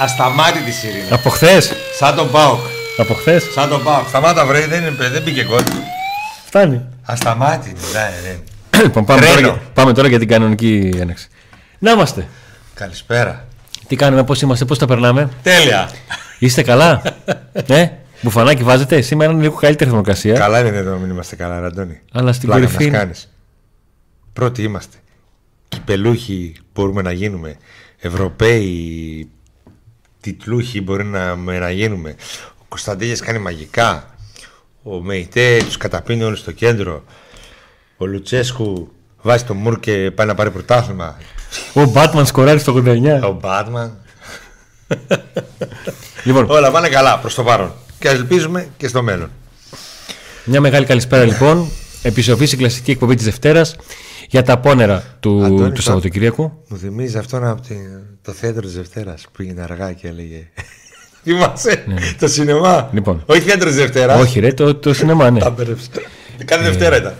Ασταμάτητη σιρήνη. Από χθες; Σαν τον Πάοκ. Από χθες; Σαν τον Πάοκ. Σταμάτα βρε, δεν, είναι- δεν πήγε γκολ. Φτάνει. Ασταμάτητη. Ναι, ναι. Λοιπόν, πάμε τώρα, Τρένο. για- πάμε τώρα για την κανονική έναξη. Να είμαστε. Καλησπέρα. Τι κάνουμε, πώς είμαστε, πώς τα περνάμε; Τέλεια. Είστε καλά; ε, μπουφανάκι βάζετε. Σήμερα είναι λίγο καλύτερη θερμοκρασία. Καλά είναι εδώ να μην είμαστε καλά, Ραντώνη. Αλλά στην Πλάκα κορυφή. μας κάνεις. Πρώτοι είμαστε. Κυπελούχοι μπορούμε να γίνουμε. Ευρωπαίοι τιτλούχοι μπορεί να, με- να γίνουμε. Ο Κωνσταντίνιας κάνει μαγικά. Ο Μεϊτέ τους καταπίνει όλους στο κέντρο. Ο Λουτσέσκου βάζει το μουρ και πάει να πάρει πρωτάθλημα. Ο Μπάτμαν σκοράρει στο 89. Ο Μπάτμαν. λοιπόν, Όλα πάνε καλά προς το παρόν. Και ελπίζουμε και στο μέλλον. μια μεγάλη καλησπέρα λοιπόν. Επισοφή στην κλασική εκπομπή της Δευτέρας για τα πόνερα του, Αντώνη, του το- Σαββατοκυριακού. Μου θυμίζει αυτόν από την- το θέατρο της Δευτέρας που πήγαινε αργά και έλεγε. Θυμάσαι; Το σινεμά; Ναι. Λοιπόν. Όχι θέατρο της Δευτέρας. Όχι, ρε, το, το σινεμά, ναι. Τα μπέρδεψα. Κάθε Δευτέρα ήταν.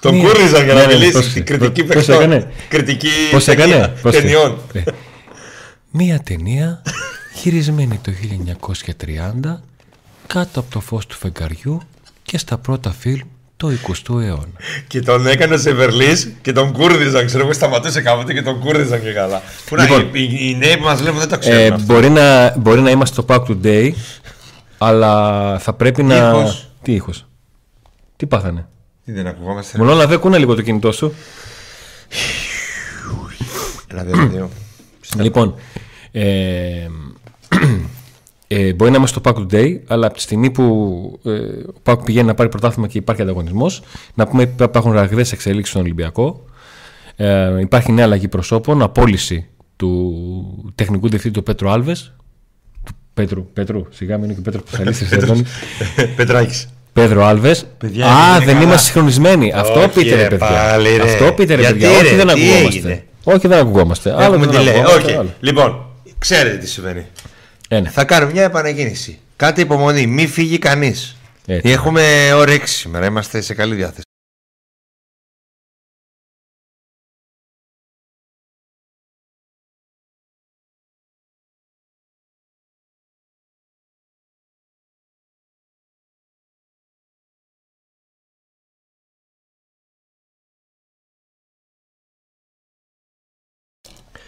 Τον Ναι. κούρδιζαν για Ναι, να ναι, μιλήσεις πώς- στην κριτική πώς παιχτών. έκανε; Κριτική Πώς έκανε; ταινία- Πώς ταινιών. Ε, Μία ταινία χειρισμένη το 1930 κάτω από το φως του φεγγαριού και στα πρώτα φιλμ το 20ου αιώνα. Και τον έκανε σε Βερλή και τον κούρδιζαν. Ξέρω εγώ, σταματούσε κάποτε και τον κούρδιζαν και καλά. Πού να, Λοιπόν. οι, οι, οι νέοι που μας βλέπουν δεν το ξέρουν. Ε, αυτό. μπορεί, να, μπορεί να είμαστε στο Pack Today, αλλά θα πρέπει να. Ήχος. Τι ήχος; Τι πάθανε; Τι δεν ακουγόμαστε. Μόνο να δέκουνε λίγο το κινητό σου. Ένα, δύο, δύο. Λοιπόν, ε, ε, μπορεί να είμαστε στο Pack Today, αλλά από τη στιγμή που ε, ο Pack πηγαίνει να πάρει πρωτάθλημα και υπάρχει ανταγωνισμός, να πούμε ότι υπάρχουν ραγδαίε εξελίξεις στον Ολυμπιακό. Ε, υπάρχει νέα αλλαγή προσώπων, απόλυση του τεχνικού διευθυντή του Πέτρου Άλβες. Του Πέτρου, Πέτρου, σιγά μην είναι και ο Πέτρος που θα λύσει. Πετράκης. Πέδρο Άλβες. Παιδιά, Α, είναι δεν καλά. είμαστε συγχρονισμένοι. Αυτό Όχι, πείτε ρε ρε, παιδιά. πάλι, ρε. Αυτό πείτε ρε Γιατί, παιδιά. ρε, Όχι, δεν τι ακουγόμαστε. έγινε; Όχι, δεν ακουγόμαστε. Άλλο Έχουμε δεν delay. ακουγόμαστε, Όχι. άλλο. Λοιπόν, ξέρετε τι συμβαίνει. Ε, ναι. Θα κάνουμε μια επανεκκίνηση. Κάτι υπομονή. Μη φύγει κανείς. Έτσι. Έχουμε όρεξη σήμερα. Είμαστε σε καλή διάθεση.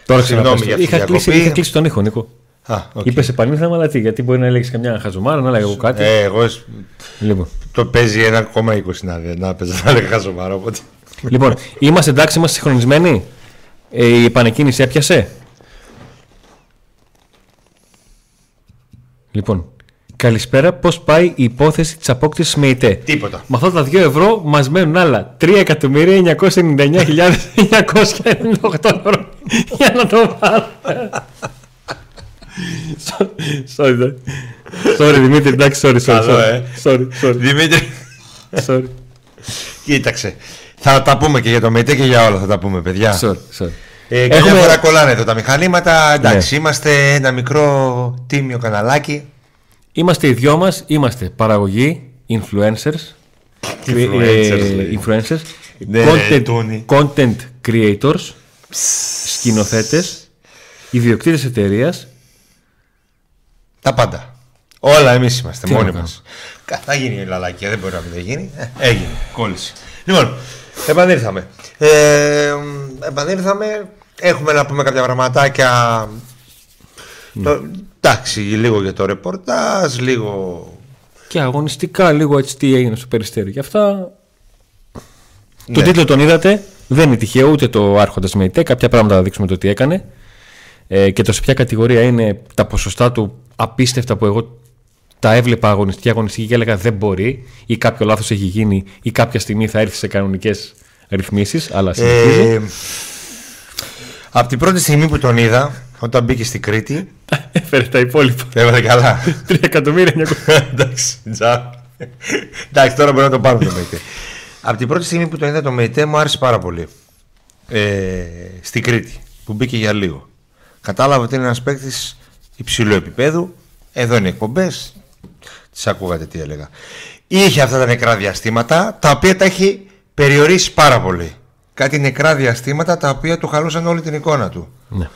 Τώρα Συγγνώμη ξαναπες. για αυτή είχα τη κλείσει, διακοπή. είχα κλείσει τον ήχο, Νίκο. Α, οκ. Είπες επανήλθαμε, αλλά τι, γιατί μπορεί να έλεγες καμιά χαζομάρα, να έλεγα εγώ κάτι. Ε, εγώ σ- Λοιπόν, το παίζει 1,20 να, να παίζει να λέγα σοβαρό. Οπότε. λοιπόν, είμαστε εντάξει, είμαστε συγχρονισμένοι. Ε, η επανεκκίνηση έπιασε. Λοιπόν, καλησπέρα. Πώς πάει η υπόθεση της απόκτησης Μεϊτέ. Τίποτα. Με αυτά τα 2 ευρώ μας μένουν άλλα 3.999.998 ευρώ για να το βάλω. Sorry, sorry. sorry, Δημήτρη, εντάξει, sorry, sorry. Καλό, sorry. ε. sorry, sorry, Δημήτρη, sorry, κοίταξε. Θα τα πούμε και για το ΜΕΤΕ και για όλα θα τα πούμε, παιδιά. sorry, sorry. Ε, Έχουμε... Έχουμε- φορά κολλάνε εδώ τα μηχανήματα. Εντάξει, Ναι. είμαστε ένα μικρό τίμιο καναλάκι. Είμαστε οι δυο μας, είμαστε παραγωγοί, influencers, Influencers, ε, λέει. influencers Ναι, content, Τούνη. content creators, σκηνοθέτες, ιδιοκτήτες εταιρείας. Τα πάντα. Όλα εμείς είμαστε Τι μόνοι να μας. Θα γίνει η λαλάκια, δεν μπορεί να μην γίνει. Ε, έγινε. Κόλληση. Λοιπόν, επανήλθαμε. Ε, επανήλθαμε. Έχουμε να πούμε κάποια πραγματάκια. Ναι. Το, εντάξει, λίγο για το ρεπορτάζ, λίγο. Και αγωνιστικά λίγο έτσι τι έγινε στο περιστέρι. Γι' αυτά το Ναι. τίτλο τον είδατε. Δεν είναι τυχαίο ούτε το άρχοντας με ΙΤΕ. Κάποια πράγματα θα δείξουμε το τι έκανε. Ε, και το σε ποια κατηγορία είναι τα ποσοστά του απίστευτα που εγώ τα έβλεπα αγωνιστική αγωνιστική και έλεγα δεν μπορεί ή κάποιο λάθος έχει γίνει ή κάποια στιγμή θα έρθει σε κανονικές ρυθμίσεις αλλά συνεχίζει. Ε, από την πρώτη στιγμή που τον είδα, όταν μπήκε στην Κρήτη, Έφερε τα υπόλοιπα. έβαλε καλά. 3 εκατομμύρια Εντάξει, τζα. Εντάξει, τώρα μπορεί να το πάρουμε το ΜΕΙΤΕ. Από την πρώτη στιγμή που τον είδα το ΜΕΙΤΕ μου άρεσε πάρα πολύ. Ε, στην Κρήτη, που μπήκε για λίγο. Κατάλαβα ότι είναι ένας παίκτης υψηλού επίπεδου. Εδώ είναι εκπομπές. Τις ακούγατε τι έλεγα. Είχε αυτά τα νεκρά διαστήματα, τα οποία τα έχει περιορίσει πάρα πολύ. Κάτι νεκρά διαστήματα τα οποία του χαλούσαν όλη την εικόνα του. Ναι.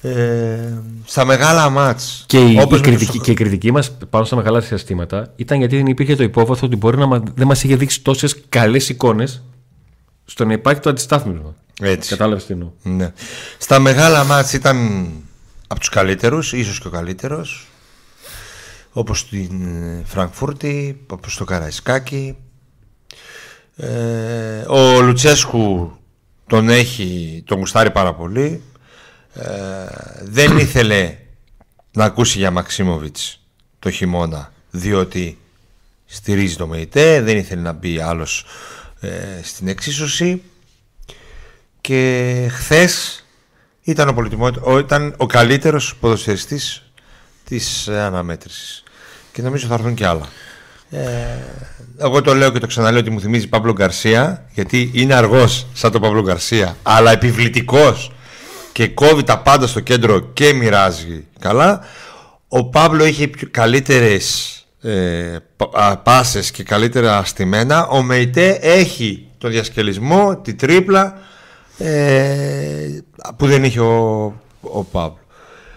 Ε, στα μεγάλα μάτς Και η, όπως η, με κριτική, τους- και η κριτική μας πάνω στα μεγάλα συστήματα ήταν γιατί δεν υπήρχε το υπόβαθρο ότι μπορεί να μα- δεν μας είχε δείξει τόσες καλές εικόνες στο να υπάρχει το αντιστάθμισμα. Έτσι. Κατάλαβες τι εννοώ. Ναι. Στα μεγάλα μάτς ήταν από τους καλύτερους, ίσως και ο καλύτερος. Όπως στην ε, Φραγκφούρτη, όπως στο Καραϊσκάκι. Ε, ο Λουτσέσκου τον έχει, τον γουστάρει πάρα πολύ. Ε, δεν ήθελε να ακούσει για Μαξίμοβιτς το χειμώνα, διότι στηρίζει το ΜΕΙΤΕ, δεν ήθελε να μπει άλλος ε, στην εξίσωση και χθες ήταν ο, πολυτιμότερο- ο, ήταν ο καλύτερος ποδοσφαιριστής της ε, αναμέτρησης. Και νομίζω θα έρθουν και άλλα. Ε, εγώ το λέω και το ξαναλέω ότι μου θυμίζει Παύλο Γκαρσία γιατί είναι αργός σαν τον Παύλο Γκαρσία αλλά επιβλητικός και κόβει τα πάντα στο κέντρο και μοιράζει καλά. Ο Παύλο είχε πιο καλύτερες ε, πα- α, πάσες και καλύτερα στημένα. Ο Μεϊτέ έχει το διασκελισμό, τη τρίπλα ε, που δεν είχε ο, ο Παύλο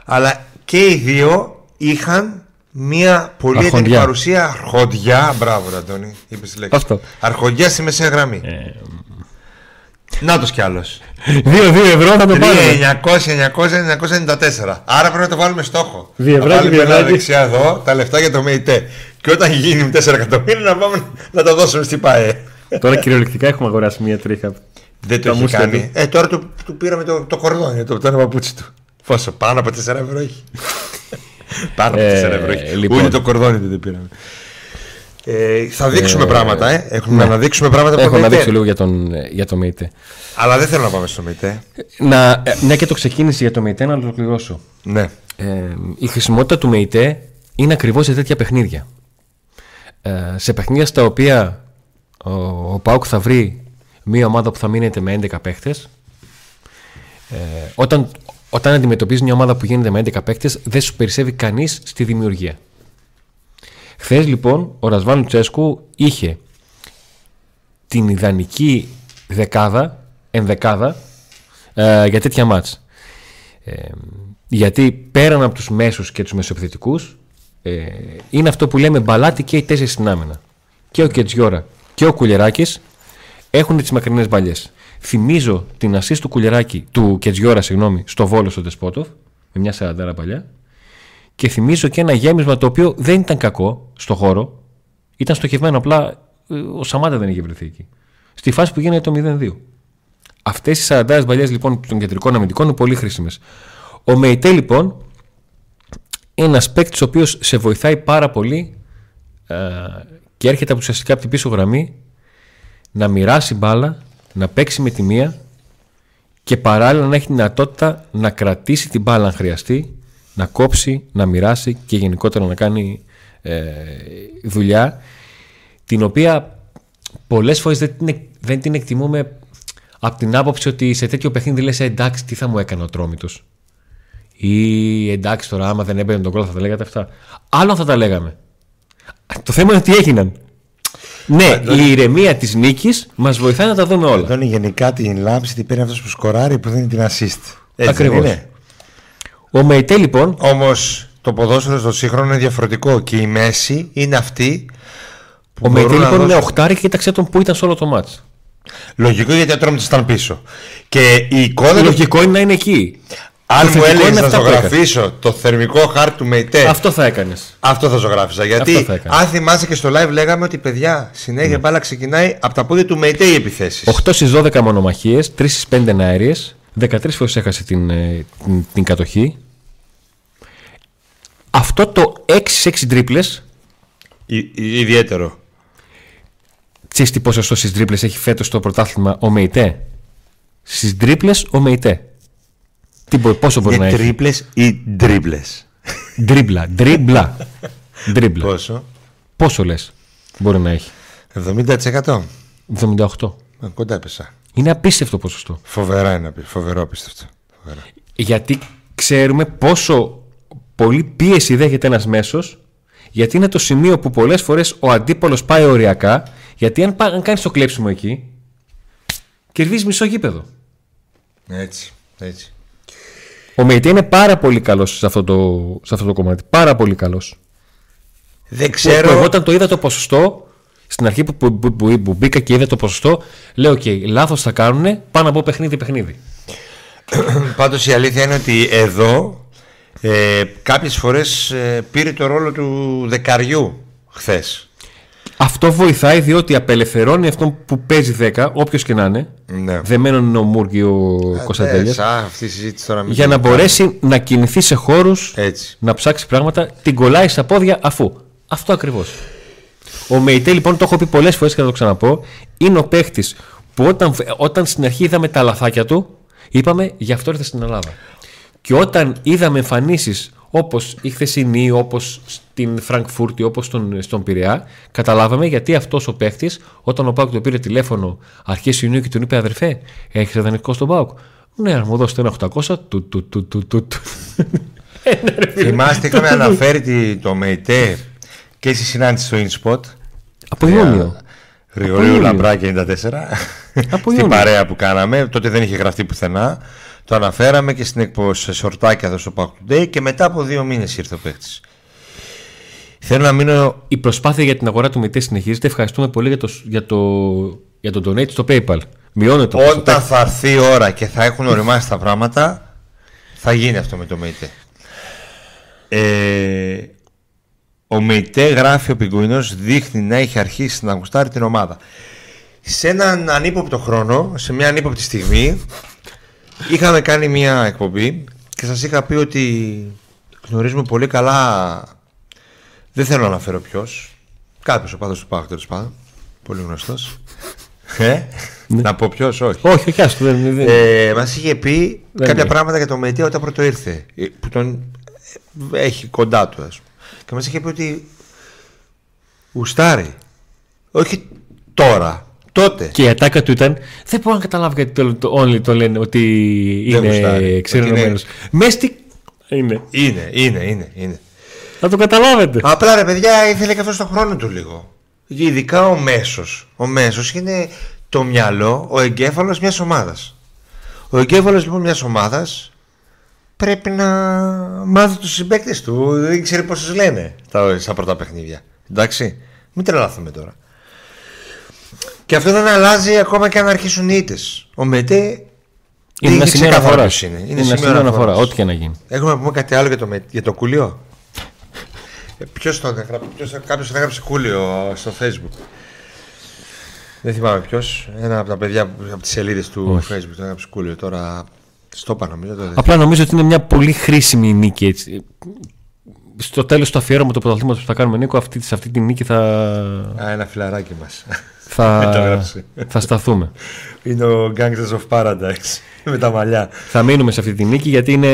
αλλά και οι δύο είχαν μια πολύ έντονη Αρχοντιά. παρουσία αρχοντιά μπράβο ρε, Αντώνη είπες τη λέξη Αυτό. αρχοντιά στη μεσαία γραμμή Ε, Νάτος κι άλλος 2-2 ευρώ θα το πάρουμε. 900, 900, 994. Άρα πρέπει να το βάλουμε στόχο. Διευράκι, να βάλουμε ένα διευράκι. δεξιά εδώ τα λεφτά για το ΜΕΙΤΕ. Και όταν γίνει 4 εκατομμύρια να πάμε να τα δώσουμε στην ΠΑΕ. Τώρα κυριολεκτικά έχουμε αγοράσει μια τρίχα. Δεν το Τα έχει μουσια κάνει. του. Ε, τώρα του, του πήραμε το, το κορδόνι, το, το ένα παπούτσι του. Πόσο, πάνω από 4 ευρώ έχει. πάνω από 4 Ε, ευρώ έχει. λοιπόν. Ούτε το κορδόνι δεν το πήραμε. Ε, θα δείξουμε Ε, πράγματα, ε. Έχουμε ναι. να δείξουμε πράγματα από Έχω το να ΜΕΙΤΕ. δείξω λίγο για, τον, ε, για το ΜΕΙΤΕ. Αλλά δεν θέλω να πάμε στο ΜΕΙΤΕ. Να, ε, μια και το ξεκίνησε για το ΜΕΙΤΕ να το ολοκληρώσω. Ναι. Ε, η χρησιμότητα του ΜΕΙΤΕ είναι ακριβώς σε τέτοια παιχνίδια. Ε, σε παιχνίδια στα οποία ο, ο ΠΑΟΚ θα βρει μια ομάδα που θα μείνεται με 11 παίχτες ε, όταν, όταν αντιμετωπίζεις μια ομάδα που γίνεται με 11 παίχτες δεν σου περισσεύει κανείς στη δημιουργία. Χθες λοιπόν ο Ρασβάν Λουτσέσκου είχε την ιδανική δεκάδα, ενδεκάδα ε, για τέτοια μάτς. Ε, γιατί πέραν από τους μέσους και τους μεσοεπιθετικούς ε, είναι αυτό που λέμε μπαλάτι και οι τέσσερις στην άμυνα. Και ο Κετζιόρα και ο Κουλεράκης έχουν τις μακρινές μπαλιές. Θυμίζω την assist του Κουλεράκη, του Κετζιόρα συγγνώμη, στο Βόλο στο Τεσπότοφ με μια σαραντάρα παλιά και θυμίζω και ένα γέμισμα το οποίο δεν ήταν κακό στο χώρο ήταν στοχευμένο απλά ε, ο Σαμάτα δεν είχε βρεθεί εκεί. Στη φάση που γίνεται το 0-2. Αυτές οι 40 μπαλιές λοιπόν των κεντρικών αμυντικών είναι πολύ χρήσιμες. Ο Μεϊτέ λοιπόν είναι ένας παίκτης ο οποίος σε βοηθάει πάρα πολύ ε, και έρχεται από ουσιαστικά από την πίσω γραμμή να μοιράσει μπάλα, να παίξει με τη μία και παράλληλα να έχει τη δυνατότητα να κρατήσει την μπάλα αν χρειαστεί, να κόψει, να μοιράσει και γενικότερα να κάνει ε, δουλειά την οποία πολλές φορές δεν την, εκ- δεν την εκτιμούμε από την άποψη ότι σε τέτοιο παιχνίδι λες «Ε, εντάξει τι θα μου έκανε ο Τρόμητος ή εντάξει τώρα άμα δεν έμπαινε τον κόλ θα τα λέγατε αυτά άλλο θα τα λέγαμε. Το θέμα είναι ότι έγιναν ναι, η ηρεμία της νίκης μας βοηθάει να τα δούμε όλα. Εδώ είναι γενικά την λάμψη την παίρνει αυτός που σκοράρει που δίνει την assist. Έτσι Ακριβώς. δεν είναι; Ο Μεϊτέ λοιπόν, Όμως το ποδόσφαιρο στο σύγχρονο είναι διαφορετικό και η μέση είναι αυτή. Που ο Μεϊτέ μπορούν να λοιπόν είναι δώσουν- οχτάρι και κοίταξε τον που ήταν σε όλο το μάτς. Λογικό γιατί ο Ατρόμητος ήταν πίσω. Και η εικόνα του. Λογικό είναι να είναι εκεί. Αν Το μου θετικό έλεγες είναι να αυτά που έκανες. ζωγραφίσω το θερμικό χάρτη του Μεϊτέ. Αυτό θα έκανες. Αυτό θα ζωγράφιζα. Γιατί Αυτό θα έκανα. αν θυμάσαι και στο live λέγαμε ότι παιδιά συνέχεια μπάλα ξεκινάει από τα πόδια του Μεϊτέ οι επιθέσεις. 8 στις 12 μονομαχίες, 3 στις 5 εναέριες, 13 φορές έχασε την, ε, την, την κατοχή. Αυτό το 6-6 τρίπλες, Ιδιαίτερο. ξέρεις τι ποσοστό στις τρίπλες έχει φέτος το πρωτάθλημα ο Μεϊτέ; Στις τρίπλες ο Μεϊτέ. Τι, μπο- πόσο μπορεί να Είναι έχει; τρίπλες ή ντρίμπλε. Ντρίμπλα, ντρίμπλα. Ντρίμπλα. Πόσο; Πόσο λες μπορεί να έχει; 70%. 78. Ε, Κοντά έπεσα. Είναι απίστευτο ποσοστό. Φοβερά είναι. Φοβερό απίστευτο. Φοβερά. Γιατί ξέρουμε πόσο πολύ πίεση δέχεται ένας μέσος γιατί είναι το σημείο που πολλές φορές ο αντίπολος πάει οριακά γιατί αν, πά- αν κάνεις το κλέψιμο εκεί κερδίζεις μισό γήπεδο. Έτσι. έτσι. Ο Μεϊτέ είναι πάρα πολύ καλός σε, αυτό το, σε αυτό το κομμάτι. Πάρα πολύ καλός. Δεν ξέρω. Εγώ όταν το είδα το ποσοστό, στην αρχή που, που, που, που, που μπήκα και είδα το ποσοστό, λέω: OK, λάθος θα κάνουν, πάνω από παιχνίδι-παιχνίδι. Πάντως η αλήθεια είναι ότι εδώ ε, κάποιες φορές ε, πήρε το ρόλο του δεκαριού χθες. Αυτό βοηθάει διότι απελευθερώνει αυτόν που παίζει 10, όποιος και να είναι. Ναι. Δεμένο είναι ο Μούρ και ο Κωνσταντέλιας. Ε, αυτή η συζήτηση τώρα μην Για να την μπορέσει να κινηθεί σε χώρους, Έτσι. να ψάξει πράγματα, την κολλάει στα πόδια αφού. Αυτό ακριβώς. Ο Μεϊτέ, λοιπόν, το έχω πει πολλές φορές και θα το ξαναπώ, είναι ο παίχτης που όταν, όταν στην αρχή είδαμε τα λαθάκια του, είπαμε γι' αυτό ήρθε στην Ελλάδα. Και όταν είδαμε εμφανίσεις όπως η χθεσινή, όπως στην Φραγκφούρτη, όπως στον, στον Πειραιά, καταλάβαμε γιατί αυτός ο παίχτης, όταν ο Πάουκ του πήρε τηλέφωνο αρχές Ιουνίου και τον είπε Αδερφέ, έχεις δανεικό στον Πάουκ. Ναι, να μου δώσετε ένα 800. Του, του, του, του, του, του. Θυμάστε, είχαμε αναφέρει τη- το ΜΕΙΤΕ και στη συνάντηση στο InSpot. Από Ιούνιο. Γρηγορίου Ιούνιο. Λαμπράκη 94. Από στην Ιούνιο. παρέα που κάναμε. Τότε δεν είχε γραφτεί πουθενά. Το αναφέραμε και στην εκπομπή σε σορτάκια εδώ στο Pack Today και μετά από δύο μήνες ήρθε ο παίχτη. Θέλω να μείνω. Η προσπάθεια για την αγορά του Μητέ συνεχίζεται. Ευχαριστούμε πολύ για το, για το, για το donate στο PayPal. Μειώνεται το ποσοστό. Όταν θα έρθει η ώρα και θα έχουν οριμάσει τα πράγματα, θα γίνει αυτό με το ΜΕΙΤΕ. Ε, ο ΜΕΙΤΕ γράφει ο Πιγκουίνος δείχνει να έχει αρχίσει να γουστάρει την ομάδα. Σε έναν ανύποπτο χρόνο, σε μια ανύποπτη στιγμή, είχαμε κάνει μια εκπομπή και σας είχα πει ότι γνωρίζουμε πολύ καλά, δεν θέλω να αναφέρω ποιος, κάποιος ο πάδος του Πάγου τέλος πάντων, πολύ γνωστός. Ε, να πω ποιος, όχι. Όχι, όχι, άστο, δεν, δεν, Ε, Μας είχε πει Δεν κάποια λέει. πράγματα για το Μετέα όταν πρώτο ήρθε. ε, Που τον ε, έχει κοντά του, ας πούμε. Και μας είχε πει ότι γουστάρει. Όχι τώρα. Τότε. Και η ατάκα του ήταν. Δεν μπορώ να καταλάβω γιατί το, το, όλοι το λένε ότι Δεν γουστάρει. είναι ξενερωμένο. Ότι Μέσα στη. Είναι. Είναι, είναι, είναι. είναι. Να το καταλάβετε. Απλά ρε παιδιά ήθελε και αυτό τον χρόνο του λίγο. Ειδικά ο μέσος. Ο μέσος είναι το μυαλό, ο εγκέφαλος μιας ομάδας. Ο εγκέφαλος λοιπόν μιας ομάδας πρέπει να μάθει τους συμπαίκτες του. Δεν ξέρει πώς τους λένε τα, στα πρώτα παιχνίδια. Εντάξει. Μην τρελαθούμε τώρα. Και αυτό δεν αλλάζει ακόμα και αν αρχίσουν οι ήττες. Ο Μετέ Είναι δεν ένα είναι σημείο ξεκάθαρο αναφοράς. ποιος είναι. Είναι ένα σημείο αναφορά. Ό,τι και να γίνει. Έχουμε να πούμε κάτι άλλο για το, με- για το κουλιό. Ε, ποιος τον έγραψε, ποιος, κάποιος τον έγραψε κούλιο στο facebook. Δεν θυμάμαι ποιος. Ένα από τα παιδιά που- από τις σελίδες του Όχι. facebook τον έγραψε κούλιο. Τώρα στο είπα νομίζω. Το... Απλά νομίζω ότι είναι μια πολύ χρήσιμη νίκη έτσι. Στο τέλος του αφιέρωμα του πρωταθλήματο που θα κάνουμε Νίκο, αυτή, σε αυτή τη νίκη θα, Α, ένα φιλαράκι μας. Το θα, έγραψε. θα σταθούμε. Είναι ο Gangsters of Paradise. με τα μαλλιά. θα μείνουμε σε αυτή τη νίκη γιατί είναι,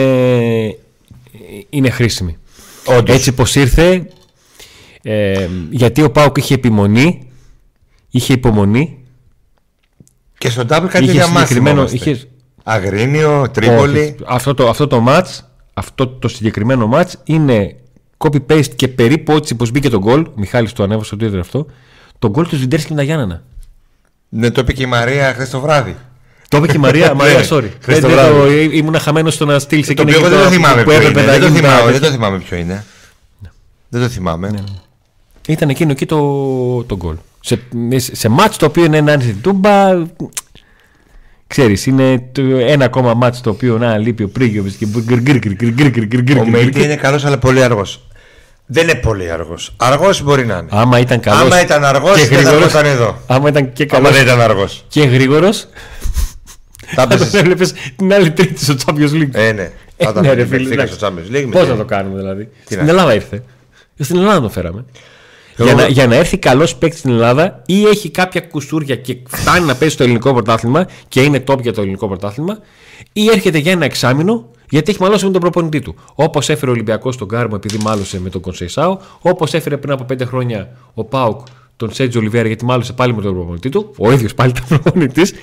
είναι χρήσιμη. Όντως. Έτσι πως ήρθε, ε, γιατί ο Πάουκ είχε επιμονή, είχε υπομονή, Και στον Double κάτι είχε για μας συγκεκριμένο... θυμόμαστε. Είχε, Αγρίνιο, Τρίπολη. όχι, αυτό, το, αυτό το match, αυτό το συγκεκριμένο match είναι copy-paste και περίπου έτσι πως μπήκε το γκολ, Μιχάλης το ανέβασε στο Twitter αυτό, τον γκολ του Σβιντέρσκι με τα Γιάννενα. Ναι, το είπε και η Μαρία χθες το βράδυ. Το είπε και η Μαρία, ναι, Μαρία, ναι, sorry. Το, ε, ναι, ε, ήμουν χαμένος στο να στείλεις ε, εκείνο το δεν το θυμάμαι ποιο είναι. Δεν το θυμάμαι, δεν το θυμάμαι ποιο είναι. Δεν το θυμάμαι. Ήταν εκείνο εκεί το, το γκολ. Σε, σε μάτς το οποίο είναι ένα στην Τούμπα Ξέρεις είναι ένα ακόμα μάτς το οποίο να λείπει ο Πρίγιοβης Ο Μέιτι είναι καλός αλλά πολύ αργός δεν είναι πολύ αργός. Αργός μπορεί να είναι. Άμα ήταν καλός Άμα ήταν αργός, και δεν θα γρήγορος, ήταν εδώ. άμα ήταν και Άμα καλός δεν ήταν αργός. και γρήγορος Θα θα τον έπαιζες. έβλεπες την άλλη τρίτη στο Champions League. Ε, ναι. Ε, Θα ήταν ναι, ρε με φίλε, φύγα εντάξει. στο Champions League. με Πώς τι- να το κάνουμε δηλαδή. Στην να- Ελλάδα ήρθε. Στην Ελλάδα το φέραμε. Εγώ- Για να, για να έρθει καλός παίκτης στην Ελλάδα ή έχει κάποια κουσούρια και φτάνει να παίζει στο ελληνικό πρωτάθλημα και είναι top για το ελληνικό πρωτάθλημα, ή έρχεται για ένα εξάμεινο γιατί έχει μαλώσει με τον προπονητή του. Όπως έφερε ο Ολυμπιακός τον Κάρμο επειδή μάλωσε με τον Κονσεϊσάο, όπως έφερε πριν από πέντε χρόνια ο Πάουκ τον Σέτζο Ολιβέρα γιατί μάλωσε πάλι με τον προπονητή του, ο ίδιος πάλι ήταν προπονητής.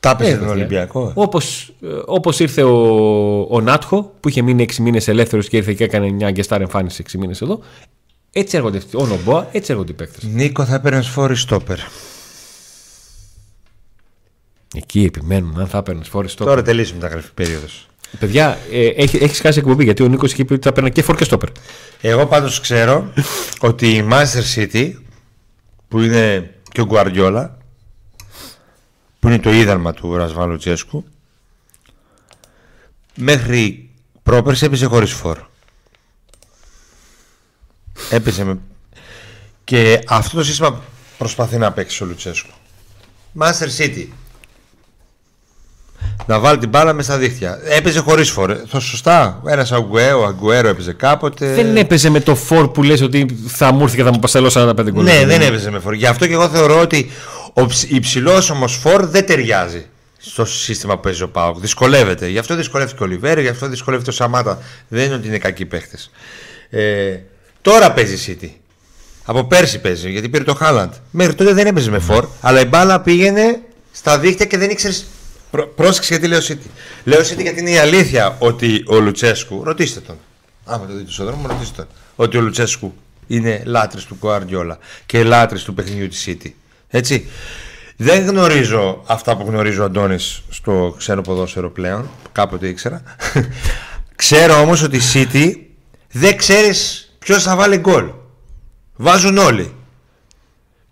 Τα έπαιζε τον Ολυμπιακό. Όπως, ε, όπως ήρθε ο, ο Νάτχο που είχε μείνει 6 μήνες ελεύθερος και ήρθε και έκανε μια γκεστάρ εμφάνιση 6 μήνες εδώ. Έτσι έρχονται αυτοί. Ο Νομπόα, έτσι έρχονται οι παίκτες. Νίκο θα έπαιρνε φόρη στόπερ. Εκεί επιμένουν αν θα έπαιρνες φόρη στο. Τώρα τελείωσε η μεταγραφή περίοδος. Παιδιά, ε, έχει, έχεις χάσει εκπομπή γιατί ο Νίκος είχε πει ότι θα παίρνει και φόρ και στόπερ. Εγώ πάντως ξέρω ότι η Manchester City που είναι και ο Γκουαρδιόλα που είναι το ίδρυμα του Ρασβάλου Τσέσκου μέχρι πρόπερση έπαιζε χωρίς φόρ. Έπαιζε με... Και αυτό το σύστημα προσπαθεί να παίξει ο Λουτσέσκου. Manchester City. Να βάλει την μπάλα μέσα στα δίχτυα. Έπαιζε χωρίς φόρ. Θα σωστά. Ένας Αγκουέρο, ο Αγκουέρο έπαιζε κάποτε. Δεν έπαιζε με το φόρ που λες ότι θα μου έρθει και θα μου πασαλώ 45 γκολ. Ναι, δεν έπαιζε με φόρ. Γι' αυτό και εγώ θεωρώ ότι ο ψ- υψηλός όμως φόρ δεν ταιριάζει στο σύστημα που παίζει ο Πάοκ. Δυσκολεύεται. Γι' αυτό δυσκολεύτηκε ο Λιβέρη, γι' αυτό δυσκολεύεται ο Σαμάτα. Δεν είναι ότι είναι κακοί παίχτε. Ε, τώρα παίζει η City. Από πέρσι παίζει, γιατί πήρε το Χάλαντ. Μέχρι τότε δεν έπαιζε με φόρ, αλλά η μπάλα πήγαινε στα δίχτυα και δεν ήξερες. Πρό- Πρόσεξε γιατί λέω City. Λέω City γιατί είναι η αλήθεια ότι ο Λουτσέσκου. Ρωτήστε τον. Άμα το δείτε στον δρόμο, ρωτήστε τον. Ότι ο Λουτσέσκου είναι λάτρης του Κουάρντιόλα και λάτρης του παιχνιδιού της City. Έτσι. Δεν γνωρίζω αυτά που γνωρίζει ο Αντώνης στο ξένο ποδόσφαιρο πλέον. Κάποτε ήξερα. Ξέρω όμως ότι η City δεν ξέρεις ποιος θα βάλει γκολ. Βάζουν όλοι.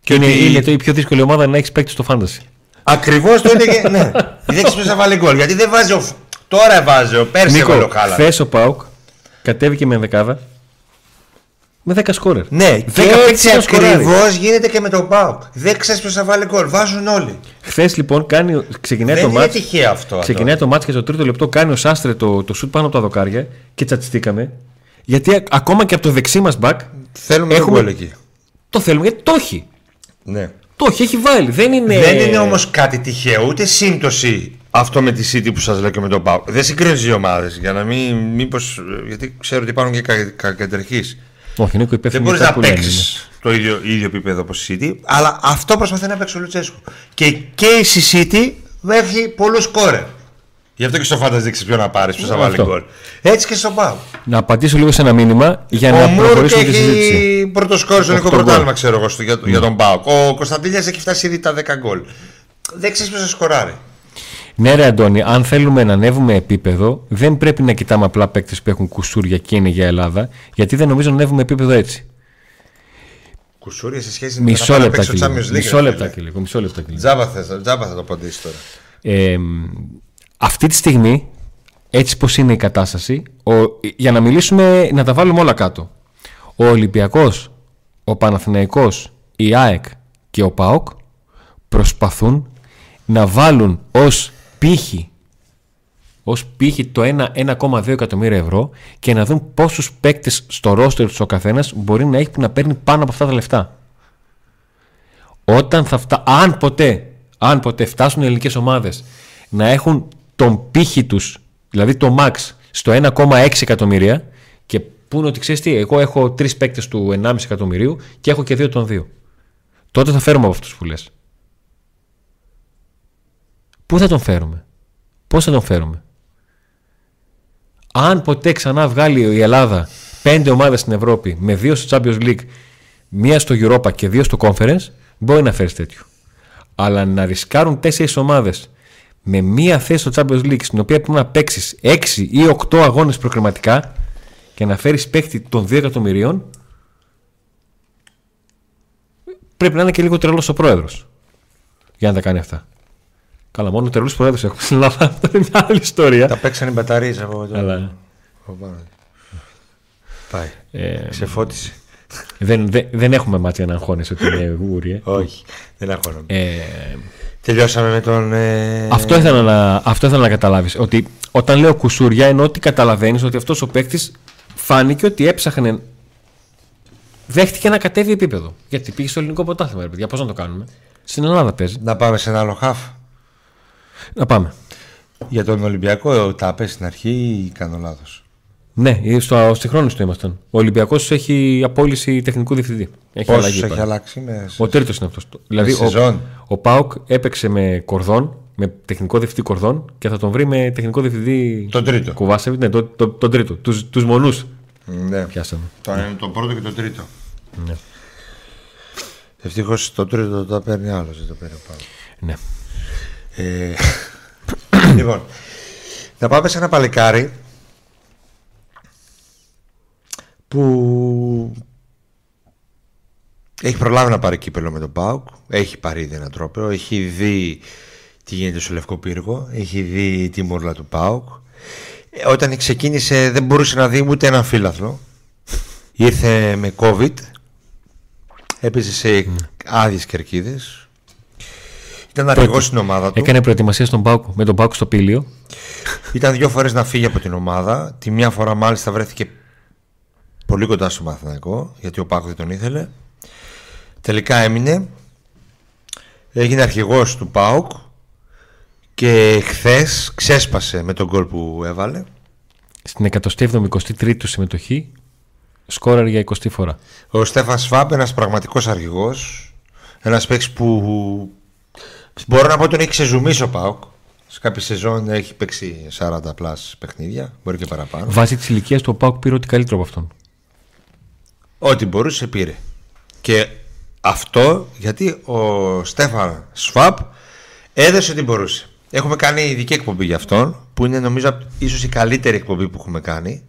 Και είναι, ότι- είναι το η πιο δύσκολη ομάδα να έχεις παίκτη στο fantasy. Ακριβώς το έλεγε. ναι. Δεν ξέρει ποιο θα βάλει γκολ. Γιατί δεν βάζει ο. Φ- Τώρα βάζει ο Πέρσι έβαλε ο Νίκο, Χάλαντ. χθες ο Πάουκ κατέβηκε με δεκάδα με 10 σκόρερ. Ναι, και Δέκα παίκτες έτσι ήταν σκοράρι. ακριβώς γίνεται και με τον Πάουκ. Δεν ξέρεις ποιος θα βάλει γκολ. Βάζουν όλοι. Χθες λοιπόν κάνει, ξεκινάει Δεν το είναι μάτς τυχαίο αυτό. Ξεκινάει το μάτς και στο τρίτο λεπτό κάνει ο Σάστρε το, το σουτ πάνω από τα δοκάρια και τσατιστήκαμε. Γιατί α- ακόμα και από το δεξί μας μπακ Θέλουμε έχουμε- γκολ εκεί. το θέλουμε γιατί το έχει. Ναι. Το έχει, έχει βάλει. Δεν είναι. Δεν είναι όμως κάτι τυχαίο, ούτε σύμπτωση αυτό με τη City που σας λέω και με τον Πάουκ. Δεν συγκρίνεις τι ομάδες. Για να μην. Μήπως, γιατί ξέρω ότι υπάρχουν και κα- κακεντρεχείς. Όχι, Νίκο, Δεν υπεύθυνοι μπορείς για να αυτά που λένε, παίξει το ίδιο, ίδιο επίπεδο όπως η City, αλλά αυτό προσπαθεί να παίξει ο Λουτσέσκου. Και και η City έχει πολλούς κόρε. Γι' αυτό και στο φάντα δείξει ποιο να πάρεις, ποιος θα βάλει Αυτό. γκολ. Έτσι και στο Πάουκ. Να απαντήσω λίγο σε ένα μήνυμα για Ο να Μούρ προχωρήσουμε τη συζήτηση. έχει πρώτο σκόρ στο ελληνικό Οκτώ γκολ. πρωτάθλημα, ξέρω εγώ, στο- για, για τον Πάουκ. Ο Κωνσταντίνιας έχει φτάσει ήδη τα 10 γκολ. Δεν ξέρεις ποιος θα σκοράρει. Ναι, ρε Αντώνη, αν θέλουμε να ανέβουμε επίπεδο, δεν πρέπει να κοιτάμε απλά παίκτες που έχουν κουσούρια και είναι για Ελλάδα, γιατί δεν νομίζω να ανέβουμε επίπεδο έτσι. Κουσούρια σε σχέση με Μισό το να λεπτά παίξει και το λίγο. Champions League. Μισό ρε λεπτά φίλε. και λίγο. Μισό λεπτά και λίγο. Τζάμπα, θες, τζάμπα θα το απαντήσεις τώρα. Ε, αυτή τη στιγμή, έτσι πως είναι η κατάσταση, ο, για να μιλήσουμε, να τα βάλουμε όλα κάτω. Ο Ολυμπιακός, ο Παναθηναϊκός, η ΑΕΚ και ο ΠΑΟΚ προσπαθούν να βάλουν ως πύχη ως πύχη το 1 1,2 εκατομμύρια ευρώ και να δουν πόσους παίκτες στο ρόστερ τους ο καθένας μπορεί να έχει που να παίρνει πάνω από αυτά τα λεφτά. Όταν θα φτα... αν ποτέ, αν ποτέ φτάσουν οι ελληνικές ομάδες να έχουν τον πύχη τους, δηλαδή το max στο 1,6 εκατομμύρια και πούνε ότι ξέρεις τι, εγώ έχω τρεις παίκτες του 1,5 εκατομμυρίου και έχω και δύο των δύο. Τότε θα φέρουμε από αυτούς που λες. Πού θα τον φέρουμε; Πώς θα τον φέρουμε; Αν ποτέ ξανά βγάλει η Ελλάδα πέντε ομάδες στην Ευρώπη με δύο στο Champions League, μία στο Europa και δύο στο Conference, μπορεί να φέρεις τέτοιο. Αλλά να ρισκάρουν τέσσερις ομάδες με μία θέση στο Champions League, στην οποία πρέπει να παίξεις 6 ή 8 αγώνες προκριματικά και να φέρεις παίκτη των 2 εκατομμυρίων, πρέπει να είναι και λίγο τρελός ο πρόεδρος για να τα κάνει αυτά. Καλά, μόνο τρελούς πρόεδρους έχουμε στην Ελλάδα. Αυτό είναι μια άλλη ιστορία. Τα παίξαν οι μπαταρίες από το. Αλλά από πάνω. Πάει. ε, Ξεφώτισε. δεν, δεν, δεν έχουμε μάτια να αγχώνεσαι ότι είναι γούρι. ε. Όχι. Δεν αγχώνομαι. Ε, Τελειώσαμε με τον. ε, αυτό, ήθελα να, αυτό ήθελα να καταλάβεις. Ότι όταν λέω κουσούρια, εννοώ ότι καταλαβαίνεις ότι αυτός ο παίκτης φάνηκε ότι έψαχνε. Δέχτηκε να κατέβει επίπεδο. Γιατί πήγε στο ελληνικό πρωτάθλημα, ρε παιδιά. Πώς να το κάνουμε; Στην Ελλάδα παίζει. Να πάμε σε ένα άλλο χαφ. Να πάμε. Για τον Ολυμπιακό, τα πες στην αρχή ή κάνω λάθος; Ναι, στο, στη χρόνη του ήμασταν. Ο Ολυμπιακός έχει απόλυση τεχνικού διευθυντή. Έχει Πόσο αλλαγή. έχει πάλι. αλλάξει με. Ο τρίτος είναι αυτός. Δηλαδή, ο, σεζόν. ο Πάουκ έπαιξε με κορδόν, με τεχνικό διευθυντή κορδόν και θα τον βρει με τεχνικό διευθυντή. Τον τρίτο. Κουβάσεβιτ, ναι, τον το, τον τρίτο. Του τους μονούς Ναι. πιάσαμε. Τον, τον πρώτο και τον τρίτο. Ναι. Ευτυχώς το τρίτο το παίρνει άλλος, δεν το παίρνει ο Πάο. ναι. Ε, λοιπόν, Να πάμε σε ένα παλικάρι που έχει προλάβει να πάρει κύπελο με τον Πάουκ. Έχει πάρει ήδη ένα τρόπο. Έχει δει τι γίνεται στο Λευκό Πύργο. Έχει δει τη μόρλα του Πάουκ. Ε, όταν ξεκίνησε δεν μπορούσε να δει ούτε ένα φύλαθλο. Ήρθε με COVID. Έπαιζε σε mm. άδειες κερκίδες. Ήταν αργό στην ομάδα του. Έκανε προετοιμασία στον Πάουκ, με τον Πάουκ στο πήλιο. Ήταν δύο φορές να φύγει από την ομάδα. Τη μια φορά μάλιστα βρέθηκε πολύ κοντά στο Μαθηναϊκό γιατί ο Πάουκ δεν τον ήθελε. Τελικά έμεινε. Έγινε αρχηγός του ΠΑΟΚ και χθες ξέσπασε με τον γκολ που έβαλε. Στην 173η του συμμετοχή σκόραρε για 20 φορά. Ο Στέφαν Σβαμπ, ένας πραγματικός αρχηγός, ένας παίκτης που μπορώ να πω τον έχει ξεζουμίσει ο ΠΑΟΚ. Σε κάποια σεζόν έχει παίξει 40 plus παιχνίδια, μπορεί και παραπάνω. Βάσει της ηλικίας του ο ΠΑΟΚ πήρε ό,τι καλύτερο από αυτόν. Ό,τι μπορούσε πήρε. Και αυτό γιατί ο Στέφαν Σβαμπ έδωσε ό,τι μπορούσε. Έχουμε κάνει ειδική εκπομπή για αυτόν που είναι νομίζω ίσως η καλύτερη εκπομπή που έχουμε κάνει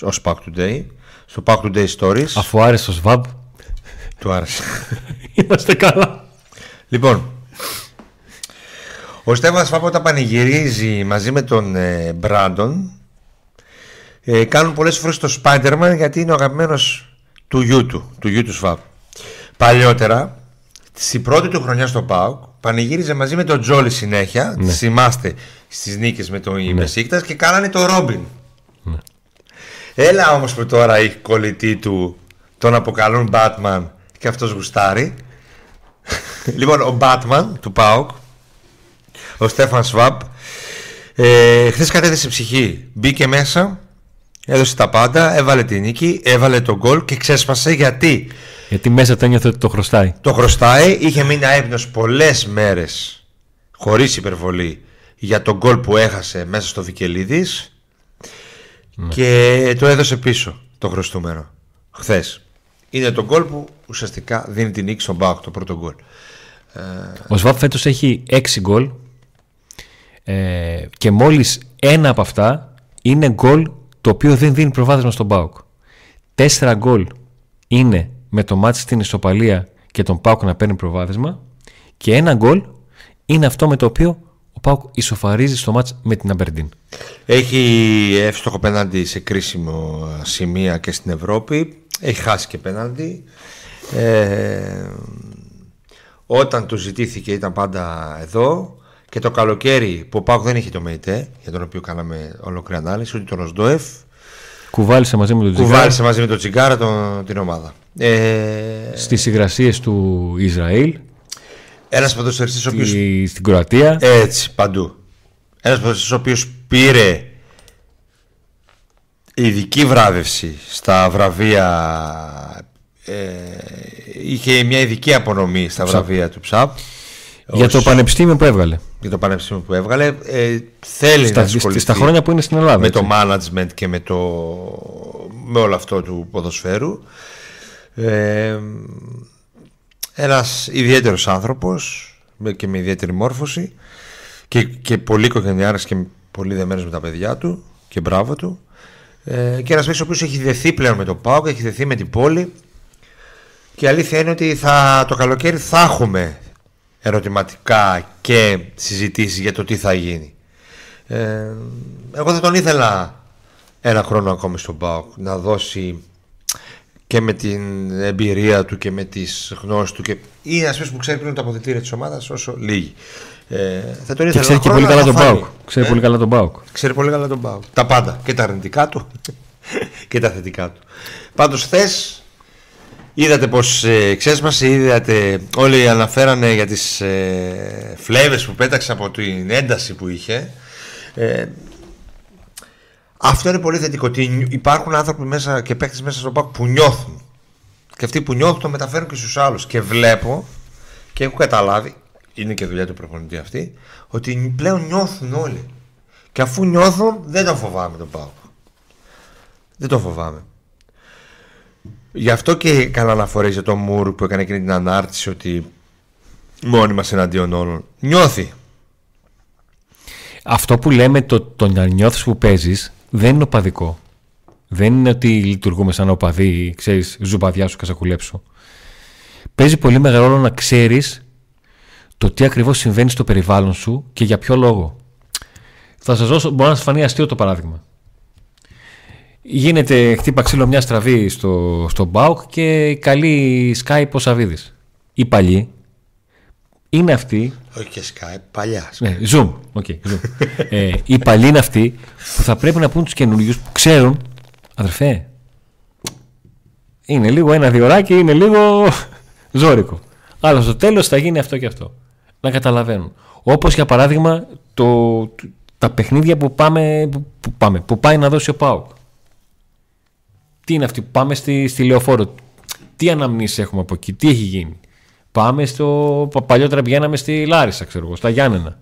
ως Pack Today στο Pack Today Stories Αφού άρεσε ο Σβάμπ Του άρεσε Είμαστε καλά Λοιπόν Ο Στέφαν Σφάπ όταν πανηγυρίζει μαζί με τον ε, Μπράντον ε, κάνουν πολλές φορές το Spider-Man γιατί είναι ο αγαπημένος του γιού του, του γιού του Σφάπ Παλιότερα, στην πρώτη του χρονιά στο ΠΑΟΚ, πανηγύριζε μαζί με τον Τζόλι συνέχεια. Ναι. Θυμάστε στις νίκες με τον ναι. και κάνανε το Ρόμπιν. Ναι. Έλα όμως που τώρα η κολλητή του τον αποκαλούν Batman και αυτός γουστάρει. λοιπόν, ο Batman του ΠΑΟΚ, ο Στέφαν Σβάμπ, ε, χθες κατέθεσε ψυχή. Μπήκε μέσα, έδωσε τα πάντα, έβαλε τη νίκη, έβαλε τον γκολ και ξέσπασε γιατί; Γιατί μέσα το ένιωθε ότι το χρωστάει. Το χρωστάει. Είχε μείνει άϊπνος πολλές μέρες χωρίς υπερβολή για τον γκολ που έχασε μέσα στο Βικελίδης. Ναι. Και το έδωσε πίσω το χρωστούμενο χθες. Είναι το γκολ που ουσιαστικά δίνει την νίκη στον Μπάουκ, το πρώτο γκολ. Ο Σβάπ φέτος έχει 6 γκολ ε, και μόλις ένα από αυτά είναι γκολ το οποίο δεν δίνει προβάδισμα στον Μπάουκ. Τέσσερα γκολ είναι με το μάτι στην ισοπαλία και τον Πάουκ να παίρνει προβάδισμα και ένα γκολ είναι αυτό με το οποίο ο Πάουκ ισοφαρίζει στο μάτς με την Αμπερντίν. Έχει εύστοχο πέναντι σε κρίσιμο σημεία και στην Ευρώπη. Έχει χάσει και πέναντι. Ε, όταν του ζητήθηκε ήταν πάντα εδώ και το καλοκαίρι που ο Πάουκ δεν είχε το ΜΕΙΤΕ για τον οποίο κάναμε ολόκληρη ανάλυση, ότι τον Οσντοεφ Κουβάλισε μαζί με τον Τσιγκάρα. Κουβάλισε μαζί με τον Τσιγκάρα τον, την ομάδα. Ε... Στις υγρασίες του Ισραήλ. Ένας ποδοσφαιριστής ο οποίο. Στην Κροατία. Έτσι, παντού. Ένας ποδοσφαιριστής ο οποίος πήρε ειδική βράβευση στα βραβεία. Ε, είχε μια ειδική απονομή στα βραβεία του ΨΑΠ. Για το πανεπιστήμιο που έβγαλε. Για το πανεπιστήμιο που έβγαλε. Ε, θέλει στα, να ασχοληθεί στα χρόνια που είναι στην Ελλάδα. Με έτσι. το management και με, το, με όλο αυτό του ποδοσφαίρου. Ε, ένας ιδιαίτερος άνθρωπος και με ιδιαίτερη μόρφωση και, και πολύ οικογενειάρης και πολύ δεμένος με τα παιδιά του και μπράβο του ε, και ένας ο οποίος έχει δεθεί πλέον με το ΠΑΟΚ, έχει δεθεί με την πόλη και η αλήθεια είναι ότι θα, το καλοκαίρι θα έχουμε ερωτηματικά και συζητήσεις για το τι θα γίνει. Ε, εγώ θα τον ήθελα ένα χρόνο ακόμη στον ΠΑΟΚ να δώσει και με την εμπειρία του και με τις γνώσεις του και είναι ένας που ξέρει πλέον τα αποδητήρια της ομάδας όσο λίγοι. Ε, θα τον ήθελα και ξέρει και πολύ καλά τον ΠΑΟΚ. Ξέρει πολύ καλά τον ΠΑΟΚ. Ξέρει πολύ καλά τον ΠΑΟΚ. Τα πάντα. Και τα αρνητικά του και τα θετικά του. Πάντως θες Είδατε πως ε, ξέσπασε, είδατε όλοι αναφέρανε για τις ε, φλέβες που πέταξε από την ένταση που είχε. Ε, αυτό είναι πολύ θετικό. Ότι υπάρχουν άνθρωποι μέσα και παίχτες μέσα στον πάκο που νιώθουν. Και αυτοί που νιώθουν το μεταφέρουν και στους άλλους. Και βλέπω και έχω καταλάβει, είναι και δουλειά του προπονητή αυτή, ότι πλέον νιώθουν όλοι. Και αφού νιώθουν δεν τον φοβάμαι τον Πάο. Δεν τον φοβάμαι. Γι' αυτό και καλά αναφορέ για τον Μουρ που έκανε εκείνη την ανάρτηση ότι μόνοι μας εναντίον όλων. Νιώθει. Αυτό που λέμε το, το να νιώθεις που παίζεις δεν είναι οπαδικό. Δεν είναι ότι λειτουργούμε σαν οπαδί, ξέρεις, ζουμπαδιά σου και σακουλέψω. Παίζει πολύ μεγάλο ρόλο να ξέρεις το τι ακριβώς συμβαίνει στο περιβάλλον σου και για ποιο λόγο. Θα σας δώσω, μπορεί να σας φανεί αστείο το παράδειγμα. Γίνεται χτύπα ξύλο μια στραβή στο, στο Μπάουκ και καλή Skype ο Σαββίδης. Οι παλιοί είναι αυτοί. Όχι και Skype, παλιά. Ναι, Zoom. Okay, zoom. ε, οι παλιοί είναι αυτοί που θα πρέπει να πούν τους καινούριους που ξέρουν, αδερφέ, είναι λίγο ένα διωράκι, είναι λίγο ζώρικο. Αλλά στο τέλος θα γίνει αυτό και αυτό. Να καταλαβαίνουν. Όπως για παράδειγμα το, τα παιχνίδια που, πάμε, που, πάμε, που πάει να δώσει ο Πάουκ. Τι είναι αυτή, πάμε στη, στη Λεωφόρο. Τι αναμνήσεις έχουμε από εκεί, τι έχει γίνει. Πάμε στο. Παλιότερα πηγαίναμε στη Λάρισα, ξέρω εγώ, στα Γιάννενα.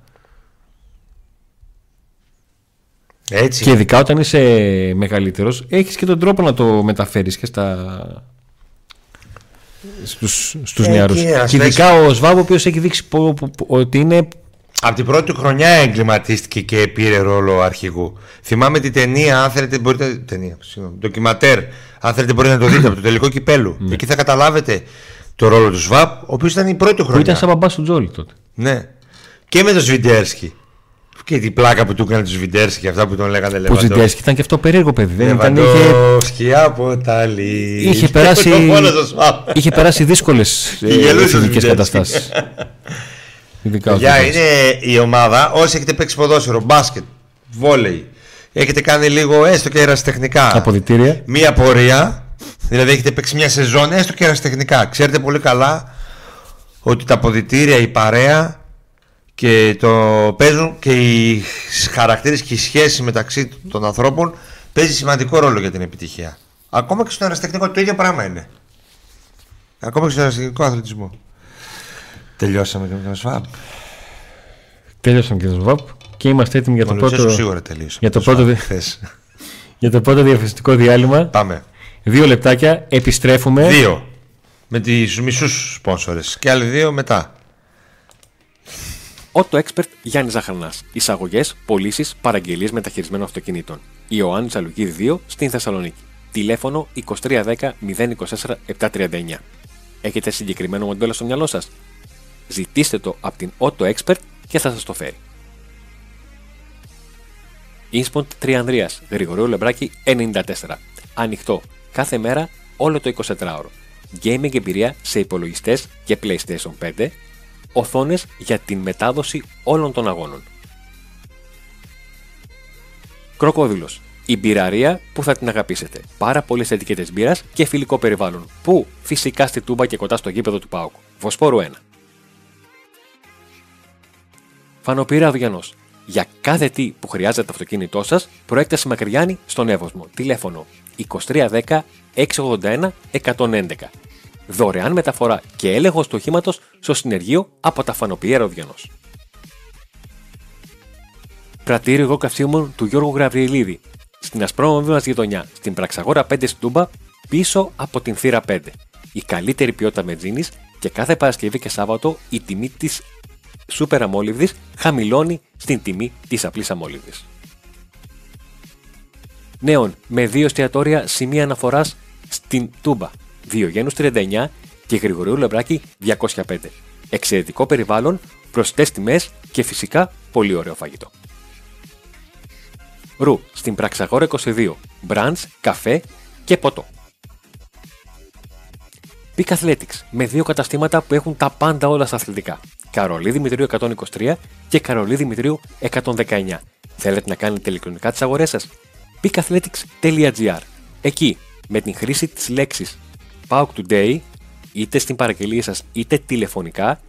Έτσι. Και ειδικά όταν είσαι μεγαλύτερος, έχεις και τον τρόπο να το μεταφέρεις και στα. Στους, στους Ε, νεαρούς. κύριε, ας Και ειδικά ο Σβάμπ, ο οποίος έχει δείξει πο- πο- πο- ότι είναι Από την πρώτη του χρονιά εγκληματίστηκε και πήρε ρόλο αρχηγού. Θυμάμαι την ταινία, αν θέλετε μπορείτε. Ταινία, συγγνώμη. Ντοκιματέρ, αν θέλετε μπορείτε να το δείτε από το τελικό κυπέλου. Εκεί θα καταλάβετε το ρόλο του Σβάπ, ο οποίος ήταν η πρώτη του που χρονιά. ήταν σαν μπαμπάς του Τζόλι τότε. Ναι. Και με τον Σβιντέρσκι. Και την πλάκα που του έκανε του Σβιντέρσκι και αυτά που τον λέγανε Που Λεβαντόφσκι. Τζιντέσκι ήταν και αυτό περίεργο παιδί. Δεν ήταν, είχε, Λεβαντόφσκι από τα λί. είχε περάσει, Το μόνο το Σβάπ. είχε περάσει δύσκολες Και γελούσε ο φυσικέ Σβιντέρσκι. καταστάσεις. Ειδικά ο Παιδιά, Σβιντέρσκι. είναι η ομάδα, όσοι έχετε παίξει ποδόσφαιρο, μπάσκετ, βόλεϊ, έχετε κάνει λίγο έστω και ερασιτεχνικά. Αποδητήρια. Μία πορεία, δηλαδή έχετε παίξει μια σεζόν έστω και ερασιτεχνικά. Ξέρετε πολύ καλά ότι τα αποδητήρια, η παρέα και το παίζουν και οι χαρακτήρες και η σχέση μεταξύ των ανθρώπων παίζει σημαντικό ρόλο για την επιτυχία. Ακόμα και στον ερασιτεχνικό το ίδιο πράγμα είναι. Ακόμα και στον ερασιτεχνικό αθλητισμό. Τελειώσαμε και με τον ΣΒΑΠ. Τέλειωσαν και το ΣΒΑΠ και είμαστε έτοιμοι για το, Ο Λουτσέσκου πρώτο, σίγουρα τελείωσε. για το ΣΒΑΠ πρώτο δι- χθες. για το πρώτο διαφημιστικό διάλειμμα. Πάμε. Δύο λεπτάκια, επιστρέφουμε. Δύο. Με τις μισούς σπόνσορες. Και άλλοι δύο μετά. Auto Expert Γιάννης Ζαχαρνάς. Εισαγωγές, πωλήσεις, παραγγελίες μεταχειρισμένων αυτοκινήτων. Ιωάννη Αλουγίδη 2 στην Θεσσαλονίκη. Τηλέφωνο 2310 024 739. Έχετε συγκεκριμένο μοντέλο στο μυαλό σας; Ζητήστε το από την Auto Expert και θα σας το φέρει. Ινσποντ Τριανδρίας, Γρηγορίου Λεμπράκη 94. Ανοιχτό κάθε μέρα όλο το 24ωρο. Gaming εμπειρία σε υπολογιστές και PlayStation 5. Οθόνες για την μετάδοση όλων των αγώνων. Κροκόδηλος. Η μπειραρία που θα την αγαπήσετε. Πάρα πολλές ετικέτες μπύρας και φιλικό περιβάλλον. Πού; Φυσικά στη Τούμπα και κοντά στο γήπεδο του Πάουκ. Βοσπόρου 1. Φανοπύρα Αυγιανό. Για κάθε τι που χρειάζεται το αυτοκίνητό σας, προέκταση Μακριάνη στον Εύωσμο. Τηλέφωνο 2310 681 111. Δωρεάν μεταφορά και έλεγχος του οχήματος στο συνεργείο από τα Φανοπιέρα Αυγιανό. Πρατήριο εγώ καυσίμων του Γιώργου Γραβριελίδη. Στην ασπρόμαυρη μας γειτονιά, στην Πραξαγόρα 5 στην Τούμπα, πίσω από την θύρα 5. Η καλύτερη ποιότητα μετζίνης και κάθε Παρασκευή και Σάββατο η τιμή της σούπερ αμόλυβδης χαμηλώνει στην τιμή της απλής αμόλυβδης. Νέων με δύο εστιατόρια σημεία αναφοράς στην Τούμπα, 2 Γένους 39 και Γρηγορίου Λεμπράκη 205. Εξαιρετικό περιβάλλον, προσιτές τιμές και φυσικά πολύ ωραίο φαγητό. Ρου στην Πραξαγόρα 22, μπραντς, καφέ και ποτό. Peak Athletics με δύο καταστήματα που έχουν τα πάντα όλα στα αθλητικά. Καρολί Δημητρίου 123 και Καρολί Δημητρίου 119. Θέλετε να κάνετε ηλεκτρονικά τις αγορές σας; peakathletics.gr Εκεί, με την χρήση της λέξης PAUK Today, είτε στην παραγγελία σας είτε τηλεφωνικά,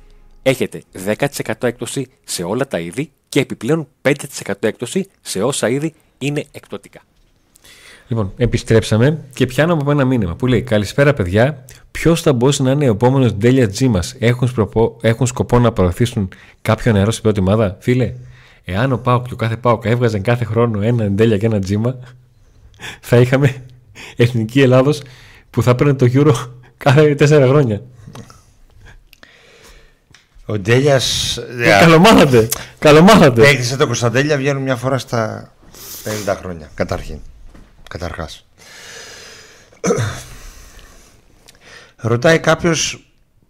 έχετε 10% έκπτωση σε όλα τα είδη και επιπλέον 5% έκπτωση σε όσα είδη είναι εκπτωτικά. Λοιπόν, επιστρέψαμε και πιάνω από ένα μήνυμα που λέει Καλησπέρα, παιδιά. Ποιος θα μπορούσε να είναι ο επόμενος Ντέλια G μα, έχουν, σκοπό- έχουν σκοπό να προωθήσουν κάποιο νερό στην πρώτη ομάδα. Φίλε, εάν ο Πάοκ και ο κάθε Πάοκ έβγαζαν κάθε χρόνο ένα Ντέλια και ένα Τζίμα, θα είχαμε εθνική Ελλάδος που θα παίρνει το Euro κάθε τέσσερα χρόνια. Ο Ντέλιας. Ε, Καλομάθατε. Καλομάθατε. Έκτισε το Κωνσταντέλια βγαίνουν μια φορά στα 50 χρόνια. Καταρχήν. Καταρχάς. Ρωτάει κάποιος,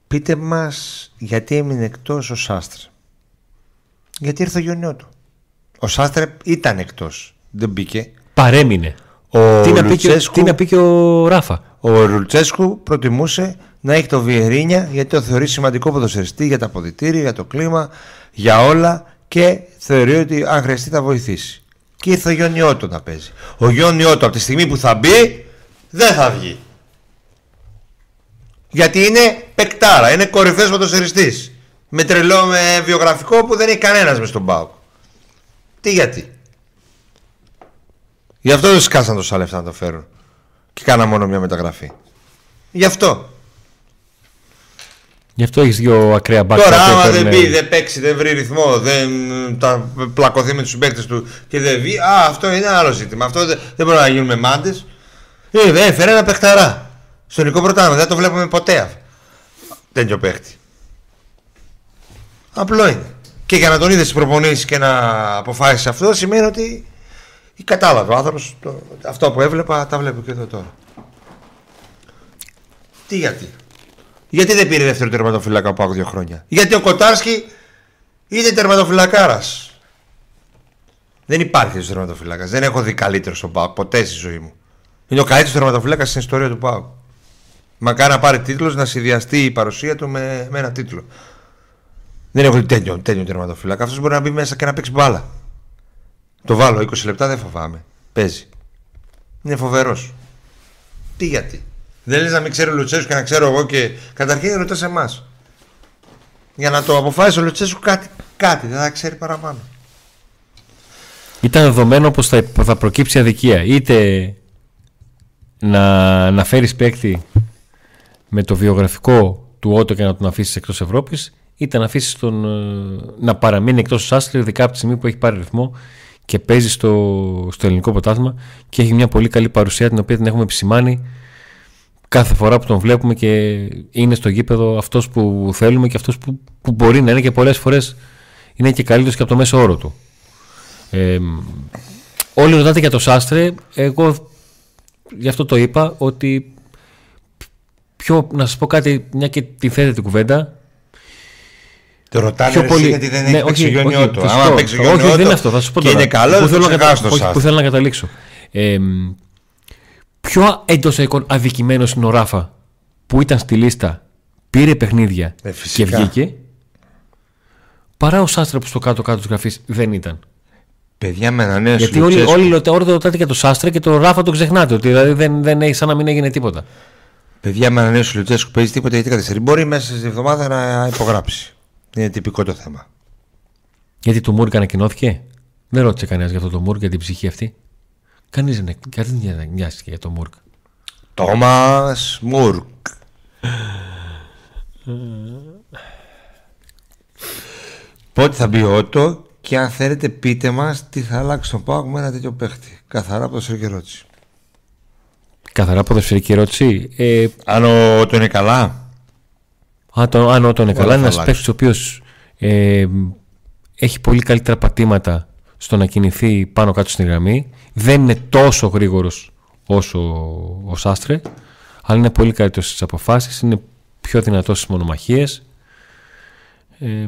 πείτε μας γιατί έμεινε εκτός ο Σάστρε. Γιατί ήρθε ο γιονιό του. Ο Σάστρε ήταν εκτός. Δεν μπήκε. Παρέμεινε. Ο Τι να, πει και, Λουτσέσκου- τι να πει και ο Ράφα. Ο Ρουλτσέσκου προτιμούσε να έχει το Βιερίνια γιατί το θεωρεί σημαντικό ποδοσφαιριστή για τα αποδητήρια, για το κλίμα, για όλα και θεωρεί ότι αν χρειαστεί θα βοηθήσει. Και ήρθε ο Γιόνι Ότο να παίζει. Ο Γιόνι Ότο από τη στιγμή που θα μπει δεν θα βγει. Γιατί είναι παικτάρα, είναι κορυφαίος ποδοσφαιριστής. Με τρελό με βιογραφικό που δεν έχει κανένας μες στον ΠΑΟΚ. Τι γιατί; Γι' αυτό δεν σκάσαν τόσα λεφτά να το φέρουν. Και κάνα μόνο μια μεταγραφή. Γι' αυτό. Γι' αυτό έχεις δύο ακραία μπακ. Τώρα, τα οποία άμα δεν παίρνουν- μπει, δεν παίξει, δεν βρει ρυθμό, δεν τα πλακωθεί με τους συμπαίκτε του και δεν βγει, α, αυτό είναι άλλο ζήτημα. Αυτό δεν, δεν μπορεί να γίνουμε μάντες. Ε, ε, έφερε ένα παιχταρά. Στο ελληνικό πρωτάθλημα δεν το βλέπουμε ποτέ. αυτό. Τέτοιο παίχτης. Απλό είναι. Και για να τον είδες στι προπονήσεις και να αποφάσισε αυτό, σημαίνει ότι κατάλαβε ο άνθρωπος αυτό που έβλεπα, τα βλέπω και εδώ τώρα. Τι γιατί. Γιατί δεν πήρε δεύτερο τερματοφύλακα από δύο χρόνια; Γιατί ο Κοτάρσκι είναι τερματοφυλακάρας. Δεν υπάρχει τέτοιο τερματοφυλάκα. Δεν έχω δει καλύτερος στον Πάο ποτέ στη ζωή μου. Είναι ο καλύτερος τερματοφυλάκας στην ιστορία του Πάου. Μακάρι να πάρει τίτλος να συνδυαστεί η παρουσία του με, με ένα τίτλο. Δεν έχω δει τέτοιο, τέτοιο τερματοφυλάκα. Αυτός μπορεί να μπει μέσα και να παίξει μπάλα. Το βάλω 20 λεπτά δεν φοβάμαι. Παίζει. Είναι φοβερός. Τι γιατί. Δεν λες να μην ξέρει ο Λουτσέσκου και να ξέρω εγώ και καταρχήν ρωτάς σε εμάς. Για να το αποφάσισε ο Λουτσέσκου κάτι, κάτι δεν θα ξέρει παραπάνω. Ήταν δεδομένο πως θα, θα προκύψει αδικία. Είτε να, να φέρεις παίκτη με το βιογραφικό του Ότο και να τον αφήσεις εκτός Ευρώπης είτε να αφήσεις τον ε, να παραμείνει εκτός του Άστρης ειδικά από τη στιγμή που έχει πάρει ρυθμό και παίζει στο, στο ελληνικό πρωτάθλημα και έχει μια πολύ καλή παρουσία την οποία την έχουμε επισημάνει κάθε φορά που τον βλέπουμε και είναι στο γήπεδο αυτός που θέλουμε και αυτός που, που μπορεί να είναι και πολλές φορές είναι και καλύτερος και από το μέσο όρο του. Ε, όλοι ρωτάτε για το Σάστρε. Εγώ γι' αυτό το είπα ότι πιο, να σας πω κάτι, μια και τη θέτε την κουβέντα. Το ρωτάνε Πιο ρε, πολύ- εσύ γιατί δεν ναι, έχει παίξει όχι, ο όχι, Γιονιώτο. θα σου Άμα πω. παίξει ο Όχι, Γιονιώτο δεν είναι αυτό. Θα σου πω και τώρα. είναι καλός, Πού δεν θέλω θα να, ξεχάσει κατα... το όχι, Σάστρε. που θέλω να καταλήξω. Ε, πιο εντός εικόν αδικημένο είναι ο Ράφα που ήταν στη λίστα, πήρε παιχνίδια Ε, και φυσικά. βγήκε. Παρά ο Σάστρε που στο κάτω-κάτω της γραφής δεν ήταν. Παιδιά με ένα νέο Γιατί όλοι, όλοι ρωτα- όλοι ρωτάτε για το Σάστρε και το Ράφα το ξεχνάτε. Ότι δηλαδή δεν, δεν έχει σαν να μην έγινε τίποτα. Παιδιά με ένα νέο Λουτσέσκου παίζει τίποτα γιατί καθυστερεί. Μπορεί μέσα στη εβδομάδα να υπογράψει. Είναι τυπικό το θέμα. Γιατί το Μούρκ ανακοινώθηκε; Δεν ρώτησε κανένας για αυτό το Μούρκ, για την ψυχή αυτή. Κανείς δεν, κανείς δεν νοιάστηκε για το Μούρκ. Τόμας Μουρκ. Πότε θα μπει ο Ότο και αν θέλετε πείτε μας τι θα αλλάξει τον Πάοκ με ένα τέτοιο παίχτη. Καθαρά από το Σέρκη ερώτηση. Καθαρά ποδοσφαιρική ερώτηση. Ε, Αν ο Ότο είναι καλά. αν, το, αν όταν είναι Όλα καλά, είναι θα ένας αλλάξουν. παίκτης ο οποίος ε, έχει πολύ καλύτερα πατήματα στο να κινηθεί πάνω κάτω στην γραμμή. Δεν είναι τόσο γρήγορος όσο ο Σάστρε, αλλά είναι πολύ καλύτερος στις αποφάσεις. Είναι πιο δυνατός στις μονομαχίες. Ε,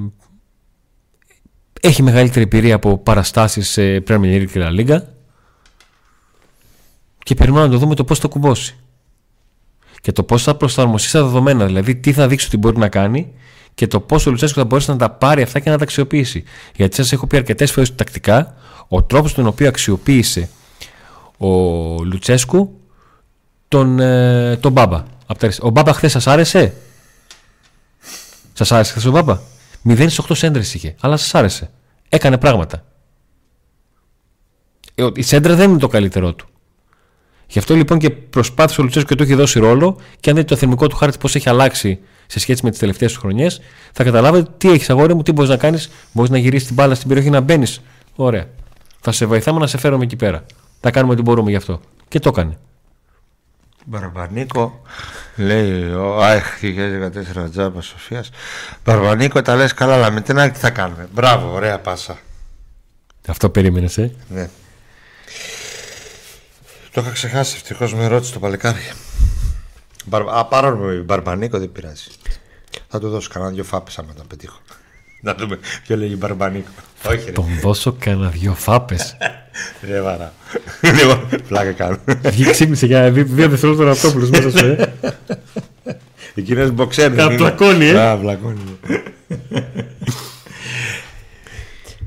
έχει μεγαλύτερη εμπειρία από παραστάσεις σε Premier League και La Liga και περιμένουμε να το δούμε το πώς θα κουμπώσει και το πώς θα προσαρμοστεί στα δεδομένα δηλαδή τι θα δείξει ότι μπορεί να κάνει και το πώς ο Λουτσέσκο θα μπορέσει να τα πάρει αυτά και να τα αξιοποιήσει. Γιατί σας έχω πει αρκετές φορές τακτικά ο τρόπος τον οποίο αξιοποίησε ο Λουτσέσκου τον, ε, τον Μπάμπα. Απ' τα αριστερά. ο Μπάμπα χθες σας άρεσε; Σας άρεσε χθες ο Μπάμπα; 0 στις 8 σέντρες είχε αλλά σας άρεσε. Έκανε πράγματα. Ε, η σέντρα δεν είναι το καλύτερό του. Γι' αυτό λοιπόν και προσπάθησε ο Λουτσέσκο και του έχει δώσει ρόλο και αν δείτε το θερμικό του χάρτη πώς έχει αλλάξει σε σχέση με τις τελευταίες τους χρονιές, θα καταλάβετε τι έχεις αγόρι μου, τι μπορείς να κάνεις. Μπορείς να γυρίσεις την μπάλα στην περιοχή να μπαίνεις. Ωραία. Θα σε βοηθάμε να σε φέρουμε εκεί πέρα. Θα κάνουμε ό,τι μπορούμε γι' αυτό. Και το έκανε. Μπαρμπανίκο, λέει ο ΑΕΧ 2014 Τζάμπα Σοφίας. Μπαρμπανίκο, τα λες καλά, αλλά με την άλλη τι θα κάνουμε; Μπράβο, ωραία πάσα. Αυτό περίμενες, ε; Ναι. Το είχα ξεχάσει, ευτυχώς με ρώτησε το παλικάρι. Μπαρ... Α, πάρω με Μπαρμπανίκο, δεν πειράζει. Θα του δώσω κανένα δυο φάπες άμα τα πετύχω. Να δούμε ποιο λέγει Μπαρμπανίκο. Όχι, ρε. Τον δώσω κανένα δυο φάπες. Ρε βαρά. Λοιπόν, πλάκα κάνω. Βγήκε ξύπνησε για δι- δύο δευτερόλεπτα Ραπτόπουλος μέσα σου, ε. Εκείνο μποξέρ. δεν είναι. Καπλακώνει, ε. Α, πλακώνει.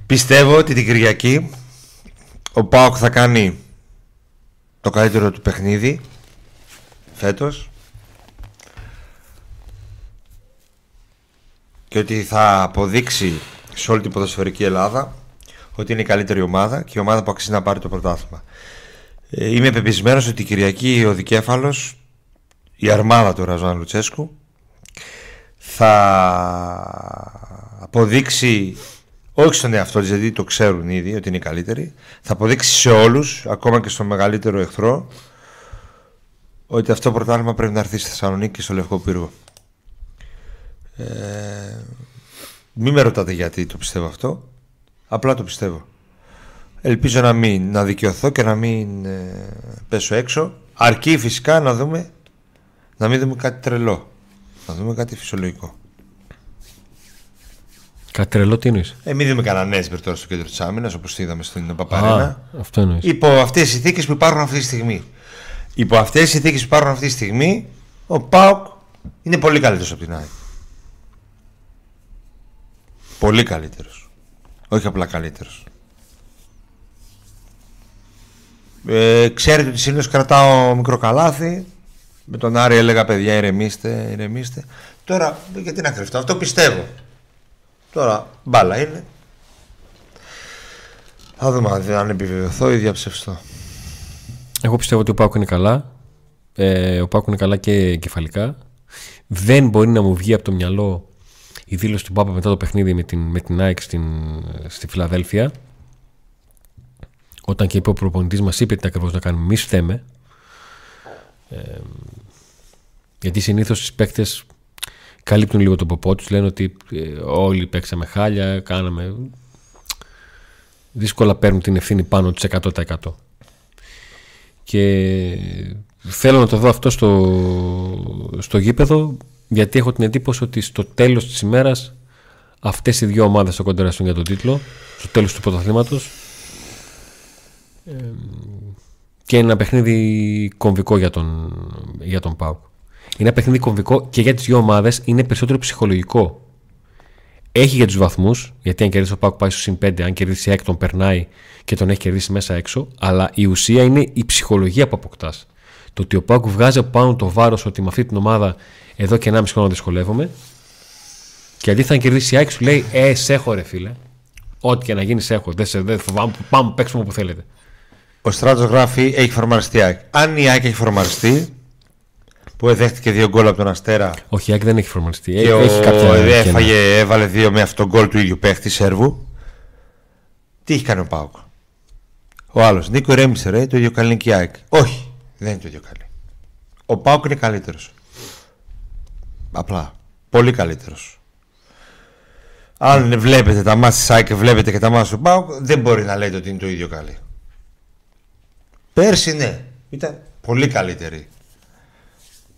Πιστεύω ότι την Κυριακή ο Πάοκ θα κάνει το καλύτερο του παιχνίδι φέτος και ότι θα αποδείξει σε όλη την ποδοσφαιρική Ελλάδα ότι είναι η καλύτερη ομάδα και η ομάδα που αξίζει να πάρει το πρωτάθλημα. Ε, Είμαι πεπισμένος ότι η Κυριακή ο Δικέφαλος η αρμάδα του Ραζάν Λουτσέσκου θα αποδείξει όχι στον εαυτό της γιατί το ξέρουν ήδη ότι είναι η καλύτερη θα αποδείξει σε όλους ακόμα και στο μεγαλύτερο εχθρό ότι αυτό το πρωτάθλημα πρέπει να έρθει στη Θεσσαλονίκη και στο Λευκό Πύργο ε, μην με ρωτάτε γιατί το πιστεύω αυτό απλά το πιστεύω ελπίζω να μην να δικαιωθώ και να μην ε, πέσω έξω αρκεί φυσικά να δούμε να μην δούμε κάτι τρελό να δούμε κάτι φυσιολογικό Κάτι τρελό τι εννοείς; ε, μην δούμε κανένα Νέσμπερ τώρα στο κέντρο της άμυνας όπως είδαμε στην Παπαρένα. Α, αυτό εννοείς. Υπό αυτές τι συνθήκες που υπάρχουν αυτή τη στιγμή. Υπό αυτές τι συνθήκες που υπάρχουν αυτή τη στιγμή, ο Πάοκ είναι πολύ καλύτερος από την ΑΕΚ. Πολύ καλύτερος. Όχι απλά καλύτερος. Ε, ξέρετε ότι συνήθως κρατάω μικρό καλάθι. Με τον Άρη έλεγα παιδιά ηρεμήστε, ηρεμήστε. Τώρα γιατί να κρυφτώ, αυτό πιστεύω. Τώρα μπάλα είναι. Θα δούμε αν- αν επιβεβαιωθώ ή διαψευστώ. Εγώ πιστεύω ότι ο Πάκου είναι καλά. Ε, ο Πάκου είναι καλά και κεφαλικά. Δεν μπορεί να μου βγει από το μυαλό η δήλωση του Πάπα μετά το παιχνίδι με την, με την ΑΕΚ στην, στη Φιλαδέλφια. Όταν και είπε ο προπονητής μας είπε τι ακριβώς να κάνουμε. Μη φταίμε. Ε, γιατί συνήθως οι παίκτες καλύπτουν λίγο τον ποπό τους. Λένε ότι ε, όλοι παίξαμε χάλια, κάναμε... Δύσκολα παίρνουν την ευθύνη πάνω τους 100%. Και θέλω να το δω αυτό στο, στο γήπεδο γιατί έχω την εντύπωση ότι στο τέλος της ημέρας αυτές οι δύο ομάδες θα κοντεραστούν για τον τίτλο στο τέλος του πρωταθλήματος Ε, και είναι ένα παιχνίδι κομβικό για τον, για τον ΠΑΟΚ. Είναι ένα παιχνίδι κομβικό και για τις δύο ομάδες είναι περισσότερο ψυχολογικό. Έχει για τους βαθμούς, γιατί αν κερδίσει ο Πάουκ πάει στο συν 5, αν κερδίσει η ΑΕΚ τον περνάει και τον έχει κερδίσει μέσα έξω. Αλλά η ουσία είναι η ψυχολογία που αποκτάς. Το ότι ο Πάουκ βγάζει από πάνω το βάρος ότι με αυτή την ομάδα εδώ και 1,5 χρόνο δυσκολεύομαι. Και αντί θα κερδίσει η ΑΕΚ, σου λέει Ε, σε έχω ρε φίλε. Ό,τι και να γίνει, σε έχω. Δεν σε δεν φοβάμαι. Πάμε, παίξουμε όπου θέλετε. Ο Στράτος γράφει έχει φορμαριστεί η ΑΕΚ. Αν η ΑΕΚ έχει φορμαριστεί, που δέχτηκε δύο γκολ από τον Αστέρα Όχι, η ΑΕΚ δεν έχει φορμαριστεί. και έχει ο κάποια κενά. έφαγε, έβαλε δύο με αυτόν τον γκολ του ίδιου παίχτη Σέρβου. Τι έχει κάνει ο Πάουκ; Ο άλλος, Νίκο Ρέμισε, ρε, το ίδιο καλή είναι και η ΑΕΚ. Όχι, δεν είναι το ίδιο καλή. Ο Πάουκ είναι καλύτερος. Απλά. Πολύ καλύτερος. Αν βλέπετε τα μάτια της ΑΕΚ και βλέπετε και τα μάτια του Πάουκ, δεν μπορεί να λέτε ότι είναι το ίδιο καλή. Πέρσι ναι, ήταν πολύ καλύτερη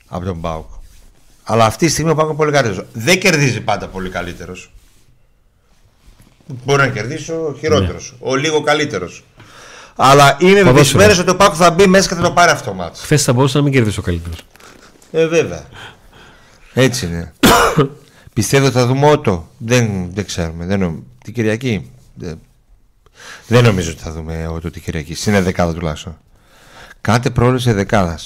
από τον Πάουκ. Αλλά αυτή τη στιγμή ο Πάουκ είναι πολύ καλύτερος. Δεν κερδίζει πάντα πολύ καλύτερος. Μπορεί να κερδίσει ο χειρότερο, ο λίγο καλύτερος. Αλλά είμαι Ποδόσφαιρο. πεπισμένο ότι ο Πάουκ θα μπει μέσα και θα το πάρει αυτό το μάτς. Χθες θα μπορούσε να μην κερδίσει ο καλύτερος. Ε, βέβαια. Έτσι είναι. Πιστεύω ότι θα δούμε ότο. Δεν, δεν ξέρουμε. Δεν, νομ- την Κυριακή. Δεν, δεν νομίζω ότι θα δούμε ότο την Κυριακή. Στην δεκάδα τουλάχιστον. Κάντε πρόληψη δεκάδα.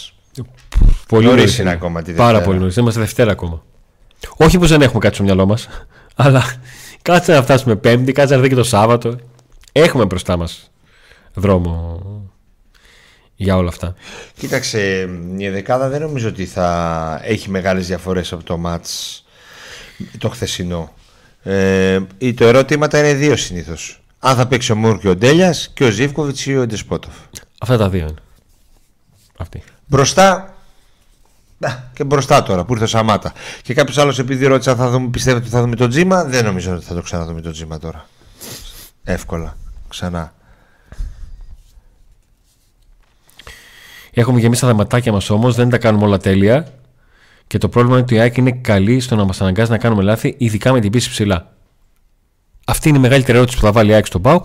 Πολύ Νωρίς νωρίς είναι ακόμα τη Πάρα Δευτέρα. πολύ νωρίς. Είμαστε Δευτέρα ακόμα. Όχι πω δεν έχουμε κάτι στο μυαλό μας, αλλά κάτσε να φτάσουμε Πέμπτη, κάτσε να έρθει και το Σάββατο. Έχουμε μπροστά μας δρόμο για όλα αυτά. Κοίταξε, η δεκάδα δεν νομίζω ότι θα έχει μεγάλες διαφορές από το μάτς το χθεσινό. Ε, ή το ερώτηματα είναι δύο συνήθως. Αν θα παίξει ο Μούρ και ο Ντέλιας και ο Ζίβκοβιτς ή ο Ντεσπότοφ. Αυτά τα δύο είναι. Αυτή. Μπροστά Να, και μπροστά τώρα που ήρθε ο Σαμάτα. Και κάποιος άλλος επειδή ρώτησε αν θα δούμε, πιστεύετε ότι θα δούμε τον Τζίμα, δεν νομίζω ότι θα το ξαναδούμε τον Τζίμα τώρα. Εύκολα. Ξανά. Έχουμε και εμεί τα θεματάκια μας όμως, δεν τα κάνουμε όλα τέλεια. Και το πρόβλημα είναι ότι η ΑΕΚ είναι καλή στο να μας αναγκάζει να κάνουμε λάθη, ειδικά με την πίση ψηλά. Αυτή είναι η μεγαλύτερη ερώτηση που θα βάλει η ΑΕΚ στον Πάουκ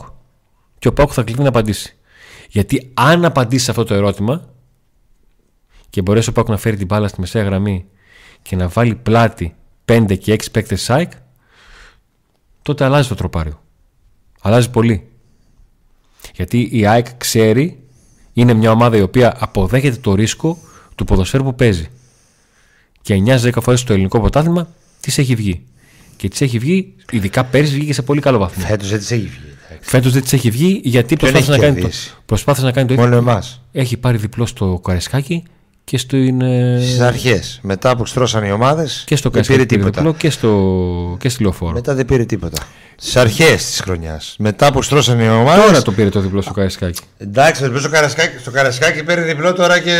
και ο Πάουκ θα κληθεί να απαντήσει. Γιατί αν απαντήσει αυτό το ερώτημα και μπορέσει ο Πάουκ να φέρει την μπάλα στη μεσαία γραμμή και να βάλει πλάτη 5 και 6 παίκτες ΣΑΙΚ, τότε αλλάζει το τροπάριο. Αλλάζει πολύ. Γιατί η ΑΕΚ ξέρει, είναι μια ομάδα η οποία αποδέχεται το ρίσκο του ποδοσφαίρου που παίζει. Και 9-10 φορές στο ελληνικό πρωτάθλημα της έχει βγει. Και της έχει βγει, ειδικά πέρυσι βγήκε σε πολύ καλό βαθμό. Φέτος δεν της έχει βγει. Φέτος δεν της έχει βγει γιατί Ποιον προσπάθησε να, έχει κάνει το, κερδίσει; προσπάθησε να κάνει το ίδιο. Μόνο εμάς. Έχει πάρει διπλό στο Καρεσκάκι και στο, είναι, Στις αρχές. Μετά που στρώσαν οι ομάδες. και στο δεν Καρεσκάκι πήρε πήρε τίποτα. διπλό και, στο, και στη Λεωφόρο. Μετά δεν πήρε τίποτα. Στις αρχές της χρονιάς. Μετά που στρώσαν οι ομάδε. Τώρα το πήρε το διπλό στο Καρεσκάκι. Εντάξει, θα στο Καρασκάκι, στο Καρασκάκι παίρνει διπλό τώρα και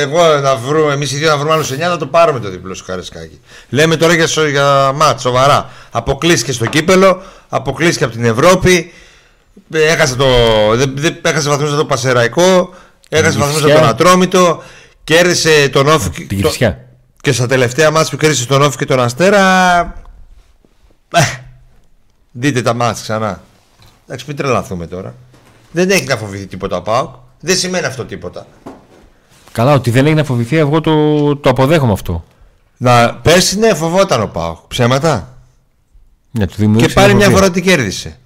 εγώ να βρούμε, εμείς οι δύο να βρούμε άλλους 9 να το πάρουμε το διπλό στο Καρασκάκι. Λέμε τώρα για, σο- για μάτς, σοβαρά. Αποκλείστηκε στο κύπελο, αποκλείστηκε από την Ευρώπη. Ε, Έχασε, το, δεν, δεν, έχασε βαθμούς από το Πασεραϊκό, έχασε βαθμούς από Κυφσιά. τον Ατρόμητο, κέρδισε τον Όφη. Την το- Κυφσιά. και στα τελευταία μάτς που κέρδισε τον Όφη και τον Αστέρα. ε, δείτε τα μάτς ξανά. Εντάξει, μην τρελαθούμε τώρα. Δεν έχει να φοβηθεί τίποτα ο ΠΑΟΚ. Δεν σημαίνει αυτό τίποτα. Καλά, ότι δεν έχει να φοβηθεί, εγώ το, το αποδέχομαι αυτό. Να πέρσι ναι, φοβόταν ο ΠΑΟΚ. Ψέματα. Ναι, του Και δημιούργησε πάλι μια φοβία. φορά την κέρδισε.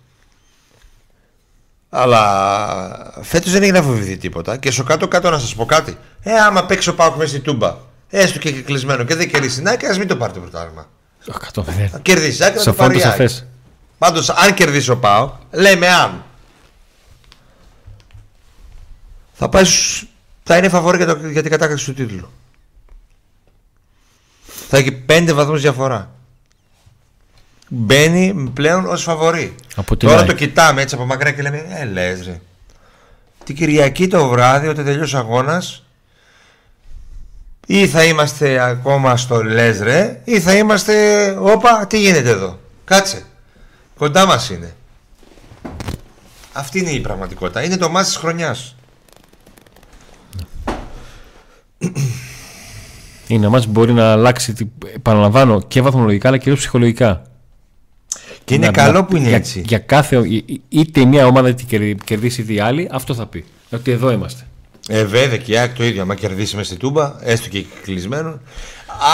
Αλλά φέτος δεν έχει να φοβηθεί τίποτα. Και στο κάτω-κάτω να σας πω κάτι. Ε, άμα παίξει ο Πάουκ μέσα στη τούμπα, έστω και κλεισμένο και δεν κερδίσει την άκρη, ας μην το πάρει το πρωτάθλημα. Α, κατώ, δεν. Να κερδίσει άκρη, να το Σαφώ πάρει το η ΑΕΚ. σαφές. Πάντως, αν κερδίσει ο Πάο, λέμε αν. Θα, πάει στους- θα είναι φαβόρη για, το, για την κατάκτηση του τίτλου. Θα έχει πέντε βαθμούς διαφορά. Μπαίνει πλέον ως φαβορή. Από την Τώρα ΑΕΚ. το κοιτάμε έτσι από μακριά και λέμε Ε λες ρε Την Κυριακή το βράδυ όταν τελειώσει ο αγώνας Ή θα είμαστε ακόμα στο λες ρε Ή θα είμαστε Όπα τι γίνεται εδώ Κάτσε Κοντά μας είναι Αυτή είναι η πραγματικότητα Είναι το μάτς της χρονιάς Είναι ένα μάτς που μπορεί να αλλάξει, τι- επαναλαμβάνω, και βαθμολογικά αλλά κυρίως ψυχολογικά. Και είναι Να- καλό να- που είναι για, έτσι Για κάθε, είτε η μία ομάδα την κερδί- κερδίσει είτε η άλλη, αυτό θα πει. Ότι εδώ είμαστε. Ε, βέβαια και η ΑΕΚ το ίδιο. Αν κερδίσει μέσα στη τούμπα, έστω και κλεισμένο.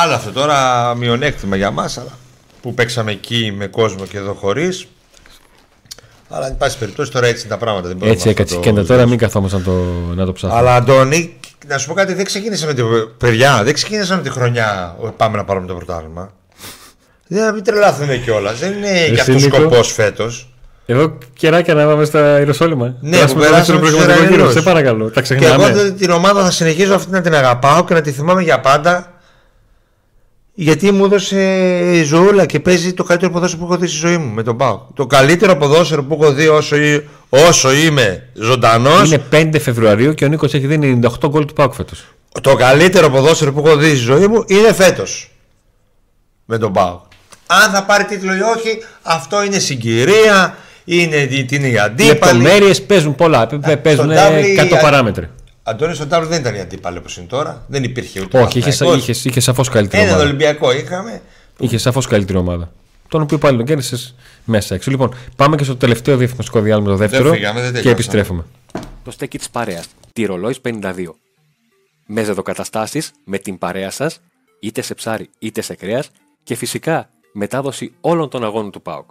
Άλλο αυτό τώρα μειονέκτημα για μας, αλλά που παίξαμε εκεί με κόσμο και εδώ χωρίς. Αλλά εν πάση περιπτώσει τώρα έτσι είναι τα πράγματα. Δεν μπορούμε Έτσι αυτό έκατσε το- και τώρα μην καθόμαστε να το, να το ψάχνουμε. Αλλά Αντώνη, να σου πω κάτι, δεν ξεκίνησε με την. Παιδιά, δεν ξεκίνησε με τη χρονιά. «Ω, Πάμε να πάρουμε το πρωτάθλημα. Δεν μην τρελάθουμε κιόλας. Δεν είναι Εσύ, γι' αυτός Νίκο. σκοπός φέτος. Εδώ κεράκια να πάμε στα Ιεροσόλυμα. Ναι, Περάσουμε που το περάσαμε δεύτερο στους προηγούμενο γύρο. Ιρανινούς. Σε παρακαλώ. Τα Και ξεχνάμε. εγώ την ομάδα θα συνεχίζω αυτή να την αγαπάω και να τη θυμάμαι για πάντα. Γιατί μου έδωσε ζωούλα και παίζει το καλύτερο ποδόσφαιρο που έχω δει στη ζωή μου με τον Πάο. Το καλύτερο ποδόσφαιρο που έχω δει όσο, ή- όσο είμαι ζωντανό. Είναι 5 Φεβρουαρίου και ο Νίκος έχει δει 98 γκολ του Πάουκ φέτος. Το καλύτερο ποδόσφαιρο που έχω δει στη ζωή μου είναι φέτος. Με τον Πάο. Αν θα πάρει τίτλο ή όχι, αυτό είναι συγκυρία. Είναι, τι είναι η αντίπαλη. Λεπτομέρειες παίζουν πολλά. παι- Παίζουν στον τάβλη, 100 α- παράμετροι. Αντώνης στον τάβλο δεν ήταν η αντίπαλη όπως είναι τώρα. Δεν υπήρχε ούτε. Όχι, είχε, Παναθηναϊκός. είχε, είχε σαφώς καλύτερη Έναν ομάδα. Ολυμπιακό είχαμε. Είχε σαφώς καλύτερη ομάδα. Τον οποίο πάλι τον κέρδισες μέσα έξω. Λοιπόν, πάμε και στο τελευταίο διαφημιστικό διάλειμμα, το δεύτερο. φύγαμε, δεν και τελειώσαμε. επιστρέφουμε. Το στέκι της παρέας. Τη ρολόι 52. Με ζεδοκαταστάσει με την παρέα σας, είτε σε ψάρι είτε σε κρέας και φυσικά μετάδοση όλων των αγώνων του ΠΑΟΚ.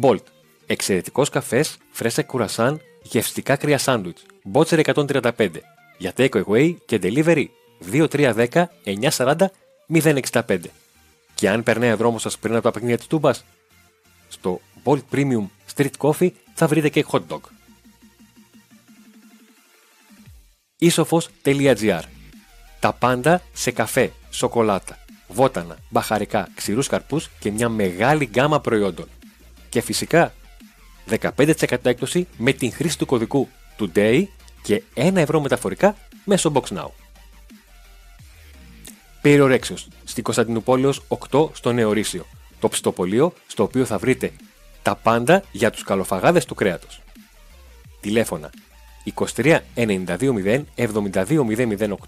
Bolt. Εξαιρετικός καφές, φρέσα κουρασάν, γευστικά κρύα σάντουιτς. Μπότσερ 135. Για take away και delivery 2310 940 065. Και αν περνάει ο δρόμος σας πριν από τα παιχνίδια της Τούμπας, στο Bolt Premium Street Coffee θα βρείτε και hot dog. Isofos.gr Τα πάντα σε καφέ, σοκολάτα, βότανα, μπαχαρικά, ξηρούς καρπούς και μια μεγάλη γκάμα προϊόντων. Και φυσικά 15% έκπτωση με την χρήση του κωδικού TODAY και 1 ευρώ μεταφορικά μέσω Box Now. Περιορέξιος στην Κωνσταντινούπολεως 8 στο Νεορίσιο, το ψητοπολείο στο οποίο θα βρείτε τα πάντα για τους καλοφαγάδες του κρέατος. Τηλέφωνα 23 92 0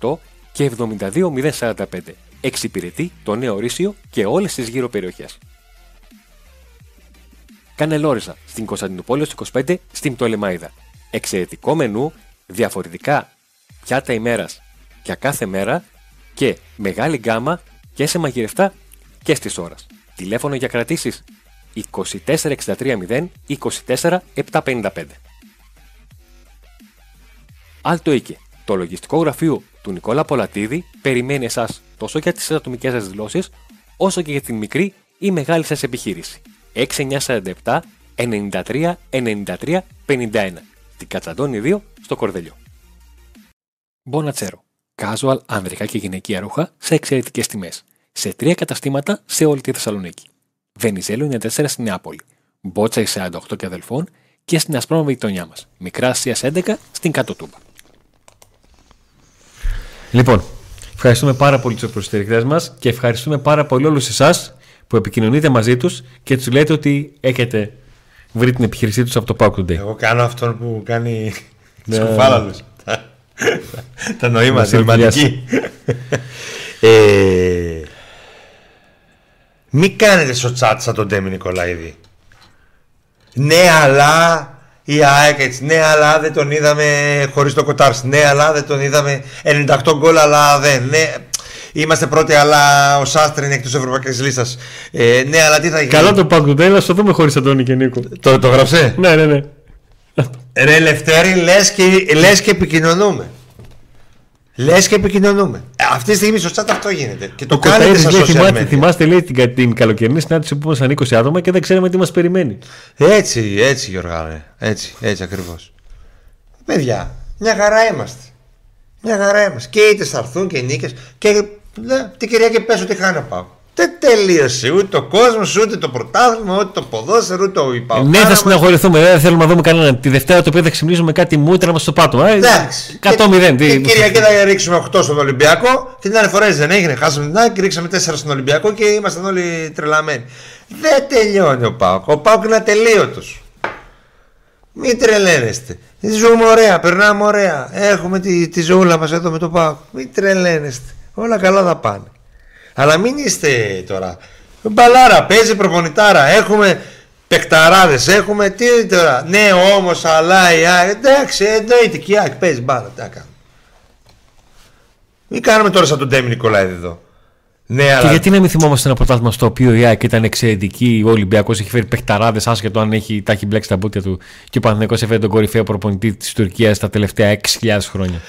8 και 72045. Εξυπηρετεί το νέο ορίσιο και όλες τις γύρω περιοχές. Κάνε λόριζα στην Κωνσταντινούπολη 25 στην Πτολεμαίδα. Εξαιρετικό μενού, διαφορετικά πιάτα ημέρας για κάθε μέρα και μεγάλη γκάμα και σε μαγειρευτά και στις ώρας. Τηλέφωνο για κρατήσεις 2463 0 24 Άλτο Οίκε, το λογιστικό γραφείο του Νικόλα Πολατίδη περιμένει εσάς τόσο για τις ατομικές σας δηλώσεις, όσο και για την μικρή ή μεγάλη σας επιχείρηση. 6947 93 93 51. Την Κατσαντώνη 2 στο Κορδελιό. Μπονατσέρο. Casual ανδρικά και γυναικεία ρούχα σε εξαιρετικές τιμές. Σε τρία καταστήματα σε όλη τη Θεσσαλονίκη. Βενιζέλο 94 στην Νεάπολη. Μπότσα 48 και αδελφών και στην Ασπρόμαβη γειτονιά μας. Μικρά Ασία 11 στην Κάτω Τούμπα. Λοιπόν, ευχαριστούμε πάρα πολύ τους προστηρικτές μας και ευχαριστούμε πάρα πολύ όλους εσάς που επικοινωνείτε μαζί τους και τους λέτε ότι έχετε βρει την επιχείρησή τους από το Pack Today. Εγώ κάνω αυτόν που κάνει ναι. σκουφάλαλου. Τα νοήματα, σημαντική. ε, μην κάνετε στο chat σαν τον Ντέμι Νικολαίδη. Ναι, αλλά η ΑΕΚ έτσι. Ναι, αλλά δεν τον είδαμε χωρίς το Κοτάρς. Ναι, αλλά δεν τον είδαμε 98 γκολ, αλλά δεν. Ναι, Είμαστε πρώτοι, αλλά ο Σάστρε είναι εκτός Ευρωπαϊκής λίστας. Ε, ναι, αλλά τι θα γίνει; Καλά το Πάκου Τέλα, το δούμε χωρίς Αντώνη και Νίκο. Το, το γράψε; ναι, ναι, ναι. Ρε Λευτέρη, λες και, λες και επικοινωνούμε. Λες και επικοινωνούμε. Ε, αυτή τη στιγμή στο chat αυτό γίνεται. Και το κάνετε στα social θυμάστε, θυμάστε, λέει την, την καλοκαιρινή συνάντηση που ήμασταν 20 άτομα και δεν ξέραμε τι μας περιμένει. Έτσι, έτσι, Γιώργα. Έτσι, έτσι ακριβώς. Παιδιά, μια χαρά είμαστε. Μια χαρά είμαστε. Και είτε θα έρθουν και νίκες. Και ναι, την Κυριακή πες ότι χάνω πάω. Δεν τελείωσε ούτε ο κόσμος, ούτε το πρωτάθλημα, ούτε το ποδόσφαιρο, ούτε ο υπάλληλο. Ναι, θα συναχωρηθούμε. Δεν θέλουμε να δούμε κανέναν. Τη Δευτέρα το οποίο θα ξυπνήσουμε κάτι μούτρα μας στο πάτο. Εντάξει. 100-0. Την Κυριακή θα ρίξουμε 8 στον Ολυμπιακό. Την άλλη φορά δεν έγινε. Χάσαμε την άλλη και ρίξαμε 4 στον Ολυμπιακό και ήμασταν όλοι τρελαμένοι. Δεν τελειώνει ο Πάοκ. Ο Πάοκ είναι ατελείωτος. Μην τρελαίνεστε. Ζούμε ωραία, περνάμε ωραία. Έχουμε τη, τη ζωούλα μας εδώ με το Πάοκ. Μην τρελαίνεστε. Όλα καλά θα πάνε. Αλλά μην είστε τώρα. Μπαλάρα, παίζει προπονητάρα. Έχουμε παιχταράδε, έχουμε τι τώρα. Ναι, όμως, αλλά η ΑΕΚ. Εντάξει, εννοείται και η ΑΕΚ παίζει μπάλα. Τι κάνω. Μην κάνουμε τώρα σαν τον Ντέμι Νικολάηδη εδώ. Ναι, και αλλά... γιατί να μην θυμόμαστε ένα πρωτάθλημα στο οποίο η ΑΕΚ ήταν εξαιρετική, ο Ολυμπιακός έχει φέρει παιχταράδες άσχετο αν έχει, τα έχει μπλέξει τα μπούτια του και ο Παναθηναϊκός έφερε τον κορυφαίο προπονητή της Τουρκίας τα τελευταία 6.000 χρόνια.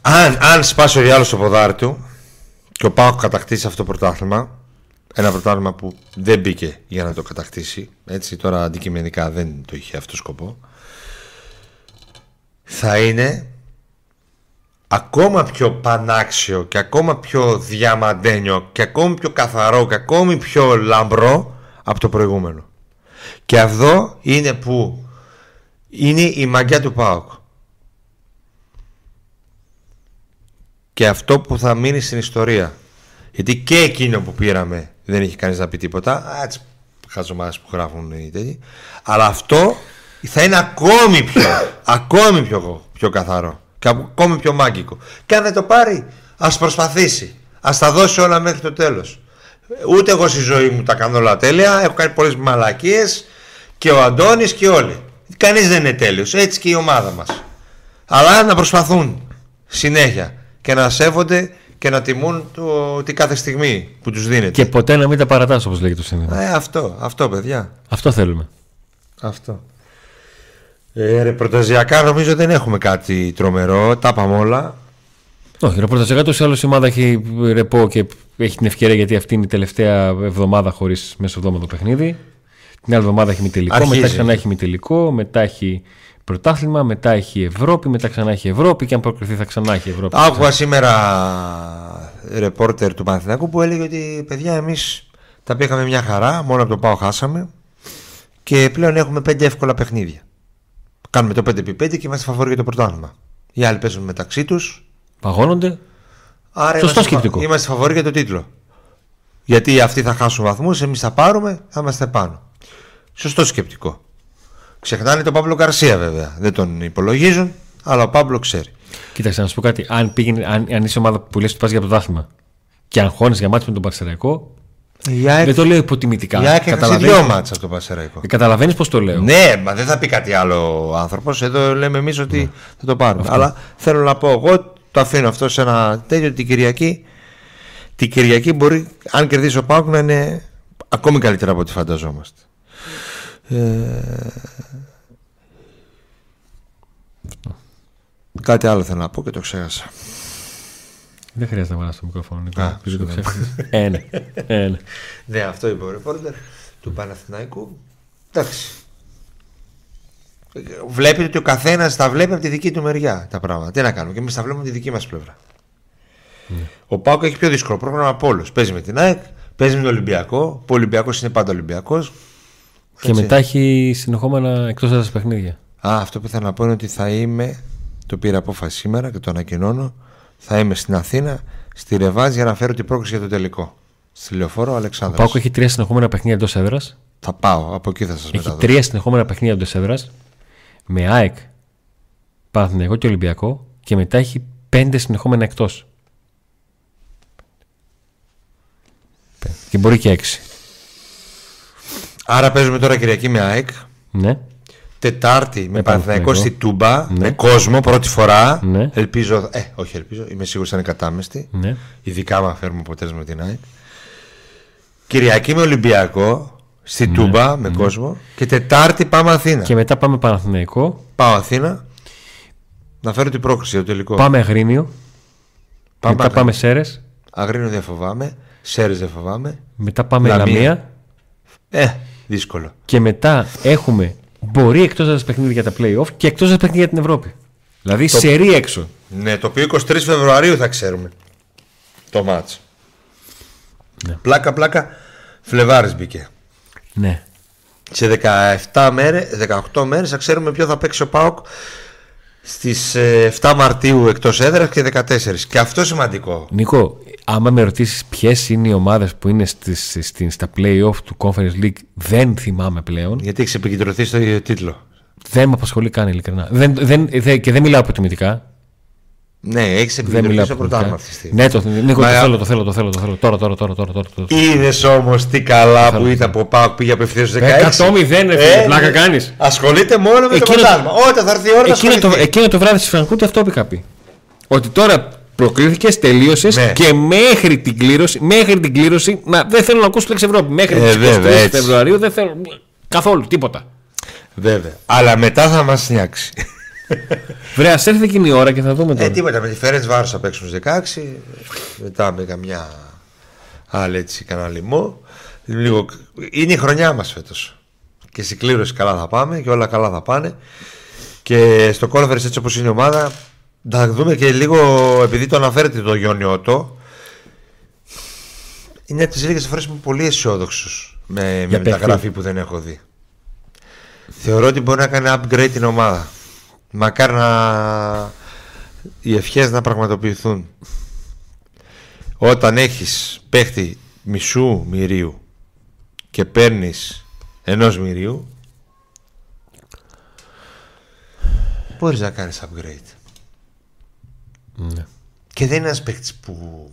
αν, αν σπάσει ο διάλογο στο ποδάρι του, και ο Πάοκ κατακτήσει αυτό το πρωτάθλημα. Ένα πρωτάθλημα που δεν μπήκε για να το κατακτήσει. Έτσι τώρα αντικειμενικά δεν το είχε αυτό σκοπό. Θα είναι ακόμα πιο πανάξιο και ακόμα πιο διαμαντένιο και ακόμη πιο καθαρό και ακόμη πιο λαμπρό από το προηγούμενο. Και αυτό είναι που είναι η μαγιά του ΠΑΟΚ. Και αυτό που θα μείνει στην ιστορία. Γιατί και εκείνο που πήραμε δεν είχε κανείς να πει τίποτα. Έτσι, χαζομάδε που γράφουν οι τέτοιοι. Αλλά αυτό θα είναι ακόμη πιο, ακόμη πιο, πιο καθαρό και ακόμη πιο μάγκικο. Και αν δεν το πάρει, ας προσπαθήσει. Α τα δώσει όλα μέχρι το τέλος. Ούτε εγώ στη ζωή μου τα κάνω όλα τέλεια. Έχω κάνει πολλές μαλακίες και ο Αντώνης και όλοι. Κανείς δεν είναι τέλειος. Έτσι και η ομάδα μας. Αλλά να προσπαθούν συνέχεια και να σέβονται και να τιμούν το, την κάθε στιγμή που τους δίνεται. Και ποτέ να μην τα παρατάς όπως λέγεται το σύνδεσμο. Ε, αυτό, αυτό παιδιά. Αυτό θέλουμε. Αυτό. Ε, ρεπορταζιακά νομίζω δεν έχουμε κάτι τρομερό. Τα πάμε όλα. Όχι, ρεπορταζιακά τόσο άλλο η ομάδα έχει ρεπό και έχει την ευκαιρία γιατί αυτή είναι η τελευταία εβδομάδα χωρίς μέσω εβδομάδα παιχνίδι. Την άλλη εβδομάδα έχει μη τελικό, μετά ξανά έχει μη τελικό, μετά έχει πρωτάθλημα, μετά έχει Ευρώπη, μετά ξανά έχει Ευρώπη και αν προκριθεί θα ξανά έχει Ευρώπη. Άκουγα σήμερα ρεπόρτερ του Παναθηναϊκού που έλεγε ότι παιδιά εμείς τα πήγαμε μια χαρά, μόνο από το πάω χάσαμε και πλέον έχουμε πέντε εύκολα παιχνίδια. Κάνουμε το 5x5 και είμαστε φαβόροι για το πρωτάθλημα. Οι άλλοι παίζουν μεταξύ τους. Παγώνονται. Άρα Σωστό είμαστε, σκεπτικό. είμαστε φαβοροί για τον τίτλο. Γιατί αυτοί θα χάσουν βαθμούς, εμείς θα πάρουμε, θα είμαστε πάνω. Σωστό σκεπτικό. Ξεχνάνε τον Παύλο Καρσία βέβαια. Δεν τον υπολογίζουν, αλλά ο Παύλο ξέρει. Κοίταξε να σου πω κάτι. Αν, πήγαινε, αν, αν είσαι ομάδα που λες ότι πας για πρωτάθλημα και αγχώνει για μάτι με τον Παρσεραϊκό, Η ΑΕΚ, δεν το λέω υποτιμητικά. η ΑΕΚ έχασε δύο μάτσα από το Πασεραϊκό. Καταλαβαίνεις πώς το λέω. Ναι, μα δεν θα πει κάτι άλλο ο άνθρωπος. Εδώ λέμε εμείς ότι θα το πάρουμε. Αλλά θέλω να πω εγώ, το αφήνω αυτό σε ένα τέτοιο την Κυριακή. Την Κυριακή μπορεί, αν κερδίσει ο Πάουκ, να είναι ακόμη καλύτερα από ό,τι φανταζόμαστε. Ε... Κάτι άλλο θέλω να πω και το ξέχασα. Δεν χρειάζεται να βάλω το μικρόφωνο. Νίκο, Α, επειδή το συγγνώμη. ξέχασες. ε, ναι. Ε, ναι. Ναι, αυτό είπε ο ρεπόρτερ του Παναθηναϊκού. Εντάξει. Βλέπετε ότι ο καθένας τα βλέπει από τη δική του μεριά τα πράγματα. Τι να κάνουμε, και εμείς τα βλέπουμε από τη δική μας πλευρά. Ο Πάουκ έχει πιο δύσκολο πρόγραμμα από όλους. Παίζει με την ΑΕΚ, παίζει με τον Ολυμπιακό. Που ο Ολυμπιακός είναι πάντα Ολυμπιακός. Και μετά έχει συνεχόμενα εκτός έδρα παιχνίδια. Α, αυτό που ήθελα να πω είναι ότι θα είμαι. Το πήρα απόφαση σήμερα και το ανακοινώνω. Θα είμαι στην Αθήνα, στη Ρεβάζ για να φέρω την πρόκληση για το τελικό. Στη λεωφόρο Ο Αλεξάνδρας. Πάουκ έχει τρία συνεχόμενα παιχνίδια εντός έδρας. Θα πάω, από εκεί θα σας Έχει μεταδώσω. τρία συνεχόμενα παιχνίδια εντός έδρας. Με ΑΕΚ, Παναθηναϊκό και Ολυμπιακό. Και μετά έχει πέντε συνεχόμενα εκτός. Και μπορεί και έξι. Άρα παίζουμε τώρα Κυριακή με ΑΕΚ. Ναι. Τετάρτη με Με Παναθηναϊκό Παναθηναϊκό. στη Τούμπα. Ναι. Με κόσμο πρώτη φορά. Ναι. Ελπίζω. Ε, όχι ελπίζω. Είμαι σίγουρος θα είναι κατάμεστη. ναι. Ειδικά άμα φέρουμε αποτέλεσμα με την ΑΕΚ. Κυριακή με Ολυμπιακό. Στη Τούμπα με κόσμο. Και Τετάρτη πάμε Αθήνα. Ναι. Και μετά πάμε Παναθηναϊκό. Πάω Αθήνα. Να φέρω την πρόκληση για το τελικό. Πάμε Αγρίνιο. Πάμε μετά πάμε Σέρες. Αγρίνο δεν φοβάμαι. Σέρες δεν φοβάμαι. Μετά πάμε Λαμία. Λαμία. Ε, δύσκολο. Και μετά έχουμε μπορεί εκτός έδρα παιχνίδια για τα playoff και εκτός έδρα παιχνίδια για την Ευρώπη. Δηλαδή σερή έξω. Ναι, το οποίο 23 Φεβρουαρίου θα ξέρουμε το μάτς. Ναι. Πλάκα, πλάκα, Φλεβάρης μπήκε. Ναι. Σε 17 μέρες, 18 μέρες θα ξέρουμε ποιο θα παίξει ο ΠΑΟΚ στις ε, 7 Μαρτίου εκτός έδρας και 14. Και αυτό σημαντικό. Νίκο, άμα με ρωτήσεις ποιες είναι οι ομάδες που είναι στις, στις, στα playoff του Conference League, δεν θυμάμαι πλέον. Γιατί έχεις επικεντρωθεί στο ίδιο τίτλο. Δεν με απασχολεί καν ειλικρινά. Δεν, δεν, δεν, και δεν μιλάω αποτιμητικά. Ναι, έχεις Δεν επικεντρωθεί μιλάω στο πρωτάθλημα αποτιμητικά. αυτή τη στιγμή. Ναι, το, Νίκο, Μα- το θέλω, το θέλω, το θέλω, το θέλω. Τώρα, τώρα, τώρα, τώρα, τώρα. τώρα. Είδες όμως τι καλά που ήταν που ο Πάοκ πήγε απευθείας στους 16. 100-0, ρε φίλε, πλάκα κάνεις. Ασχολείται μόνο με το Εκείνο- πρωτάθλημα. Όταν θα έρθει η ώρα θα Εκείνο το, ασχοληθεί. εκείνο το βράδυ στη Φραγκούρτη αυτό είχα πει. Ότι τώρα προκλήθηκες, τελείωσες Ναι. και μέχρι την κλήρωση, μέχρι την κλήρωση, μα δεν θέλω να ακούσω τη λέξη Ευρώπη. Μέχρι Ε, τις 23 βέβαια, έτσι. Φεβρουαρίου δεν θέλω καθόλου τίποτα. Βέβαια. Αλλά μετά θα μας νιάξεις. Βρε, ας έρθει εκείνη η ώρα και θα δούμε Ε, τώρα. τίποτα. Με τη Φέρετς Βάρος θα παίξουν στους 16. Μετά με καμιά άλλη έτσι κανένα λοιμό. Λίγο... Είναι η χρονιά μας φέτος. Και στην κλήρωση καλά θα πάμε και όλα καλά θα πάνε. Και στο Conference έτσι όπως είναι η ομάδα, θα δούμε και λίγο επειδή το αναφέρετε το Γιόνι Ότο. Είναι από τις λίγες φορές που είμαι πολύ αισιόδοξος με, με Για μεταγραφή που δεν έχω δει. Θεωρώ ότι μπορεί να κάνει upgrade την ομάδα. Μακάρι να οι ευχές να πραγματοποιηθούν. Όταν έχεις παίχτη μισού μυρίου και παίρνεις ενός μυρίου μπορείς να κάνεις upgrade. Ναι. Και δεν είναι ένας παίχτης που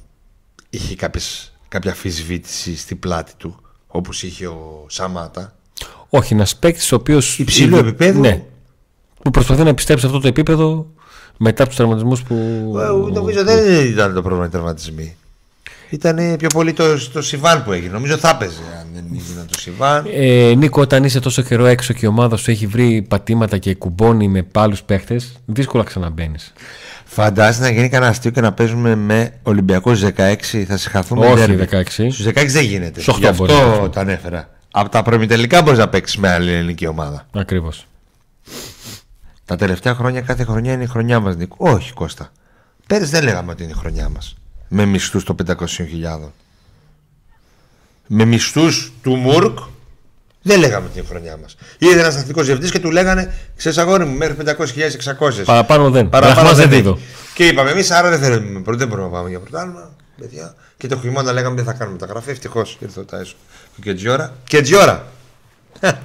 είχε κάποιες, κάποια αφισβήτηση στην πλάτη του όπως είχε ο Σαμάτα. Όχι, ένας παίκτης ο οποίος. Υψηλού επίπεδου. Ναι. Που προσπαθεί να πιστέψει σε αυτό το επίπεδο μετά από τους τραυματισμού που. Ε, Νομίζω δεν ήταν το πρόβλημα οι τραυματισμοί. Ήταν πιο πολύ το, το Σιβάν που έγινε. Νομίζω θα έπαιζε αν δεν ήταν το Σιβάν. Ε, Νίκο, όταν είσαι τόσο καιρό έξω και η ομάδα σου έχει βρει πατήματα και κουμπώνει με πάλους παίχτες, δύσκολα ξαναμπαίνεις. Φαντάζεσαι να γίνει κανένα αστείο και να παίζουμε με Ολυμπιακός 16. Θα συγχαθούμε. Όχι, ντέρμπι. 16. Στους 16 δεν γίνεται. Στους 8 Γι' μπορεί να αυτό γίνει. το ανέφερα. Από τα προημιτελικά μπορείς να παίξεις με άλλη ελληνική ομάδα. Ακριβώς. Τα τελευταία χρόνια, κάθε χρονιά είναι η χρονιά μας, Νίκο. Όχι, Κώστα. Πέρυσι δεν λέγαμε ότι είναι η χρονιά μας. Με μισθούς των 500.000. Με μισθούς του Μουρκ Δεν λέγαμε την χρονιά μας. Είδε ένας αθλητικός διευθυντής και του λέγανε Ξέρεις, αγόρι μου, μέχρι 500.000-600. Παραπάνω δεν. Παραπάνω Δραχμάς δεν δεν δίδω. δίδω. Και είπαμε εμείς, άρα δεν θέλουμε. Δεν μπορούμε να πάμε για πρωτάθλημα. Παιδιά. Και το χειμώνα λέγαμε δεν θα κάνουμε μεταγραφή. Ευτυχώς ήρθε ο Τάισο. Και Τζιόρα. Και Τζιόρα.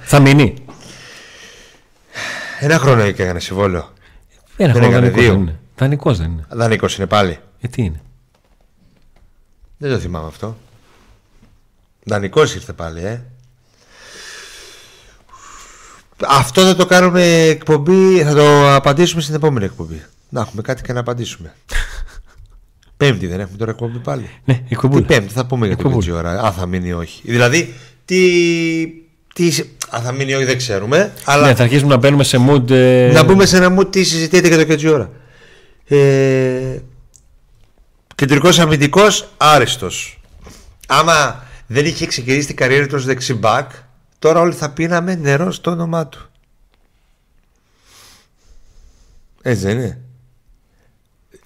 Θα μείνει. Ένα χρόνο έκανε συμβόλαιο. Ένα Δεν χρόνο έκανε δανεικός δύο. δεν είναι. Δανεικός δεν είναι. Δανεικός είναι πάλι. Ε, τι είναι; Δεν το θυμάμαι αυτό. Δανεικός ήρθε πάλι, ε. Αυτό θα το κάνουμε εκπομπή, θα το απαντήσουμε στην επόμενη εκπομπή. Να έχουμε κάτι και να απαντήσουμε. Πέμπτη δεν έχουμε τώρα εκπομπή πάλι. Ναι, Τι εκπομπούλα. πέμπτη θα πούμε για το Εκπομπούλα. Κιτζιόρα, αν θα μείνει ή όχι. Δηλαδή, τι, τι, αν θα μείνει ή όχι δεν ξέρουμε, αλλά Ναι, θα αρχίσουμε να μπαίνουμε σε mood. ε, να μπούμε σε ένα μου τι συζητείτε για το Κετζιόρα. Ε, Κεντρικός αμυντικός, άριστος. Άμα δεν είχε ξεκινήσει την καριέρα του ως δεξιμπάκ, τώρα όλοι θα πίναμε νερό στο όνομά του. Έτσι δεν είναι.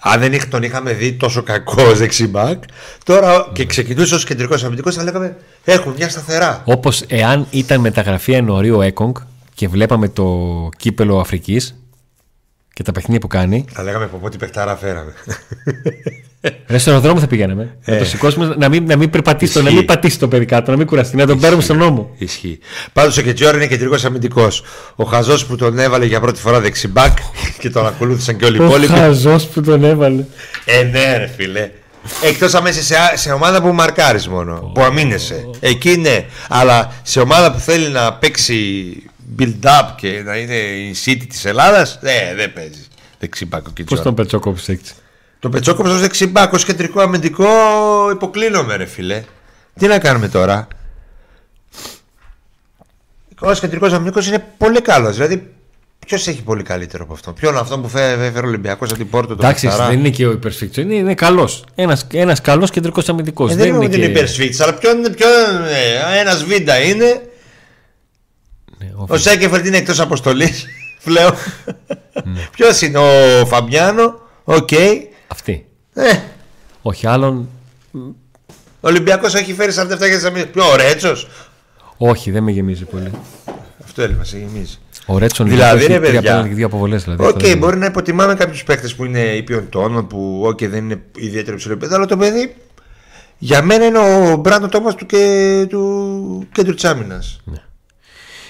Αν δεν είχ- τον είχαμε δει τόσο κακό ως δεξιμπάκ, τώρα και ξεκινούσε ως κεντρικός αμυντικός θα λέγαμε έχουν μια σταθερά. Όπως εάν ήταν μεταγραφή ενωρίου Έκογκ και βλέπαμε το κύπελο Αφρικής και τα παιχνίδια που κάνει. Θα λέγαμε από πότε παιχτάρα φέραμε. Ρε στον αεροδρόμο θα πηγαίναμε. Να το σηκώσουμε, να μην, να μην περπατήσει, το, να Ε. Ισχύει. μην πατήσει το παιδί κάτω, να μην κουραστεί, να τον παίρνουμε στον νόμο. Ισχύει. Πάντως ο Κετζιόρα είναι κεντρικός αμυντικός. Ο Χαζός που τον έβαλε για πρώτη φορά δεξιμπάκ και τον ακολούθησαν και όλοι οι Ο υπόλοιποι. χαζός που τον έβαλε. Ε, ναι, ρε φίλε. Εκτός αν είσαι σε, σε ομάδα που μαρκάρεις μόνο. Που αμήνεσαι. Εκεί ναι. Αλλά σε ομάδα που θέλει να παίξει build-up και να είναι η city της Ελλάδας, ναι, δεν παίζει. Δεξιμπάκ ο Πώς Κετζιόρα. τον πετσόκοψε έτσι. Το Πετσόκοψο ω δεξιμπάκ, ω κεντρικό αμυντικό, υποκλίνομαι, ρε φίλε. Τι να κάνουμε τώρα; Ω κεντρικός αμυντικός είναι πολύ καλός. Δηλαδή, ποιος έχει πολύ καλύτερο από αυτό. Ποιον αυτό που φέ- έφερε ο Ολυμπιακός από την Πόρτο, τον Εντάξει, Πετσαρά. δεν είναι και ο υπερσφίξο. Είναι, είναι καλός. Ένας ένας καλός κεντρικός αμυντικός. Ε, δεν είναι ότι είναι υπερσφίξ, αλλά ποιον είναι. Ποιον, ε, ένας βίντα είναι. Ναι, ο Ο Σέκεφερτ είναι εκτός αποστολής πλέον. Ποιος είναι ο Φαμπιάνο, οκ. Αυτή. Ε, Όχι άλλον. ο Ολυμπιακός έχει φέρει 47 για αμυντικό. Ποιο, ο Ρέτσος; Όχι, δεν με γεμίζει πολύ. Αυτό έλεγα, σε γεμίζει. Ο Ρέτσον Δηλαδή, έχει ρε, τρία παιδιά. πέναλτι και δύο αποβολές. Δηλαδή, Οκ, αυτό δεν είναι. μπορεί να υποτιμάμε κάποιους παίκτες που είναι ήπιων τόνων, που okay, δεν είναι ιδιαίτερο υψηλό επίπεδο, αλλά το παιδί για μένα είναι ο Μπράντον Τόμας του, και, του κέντρου της άμυνας.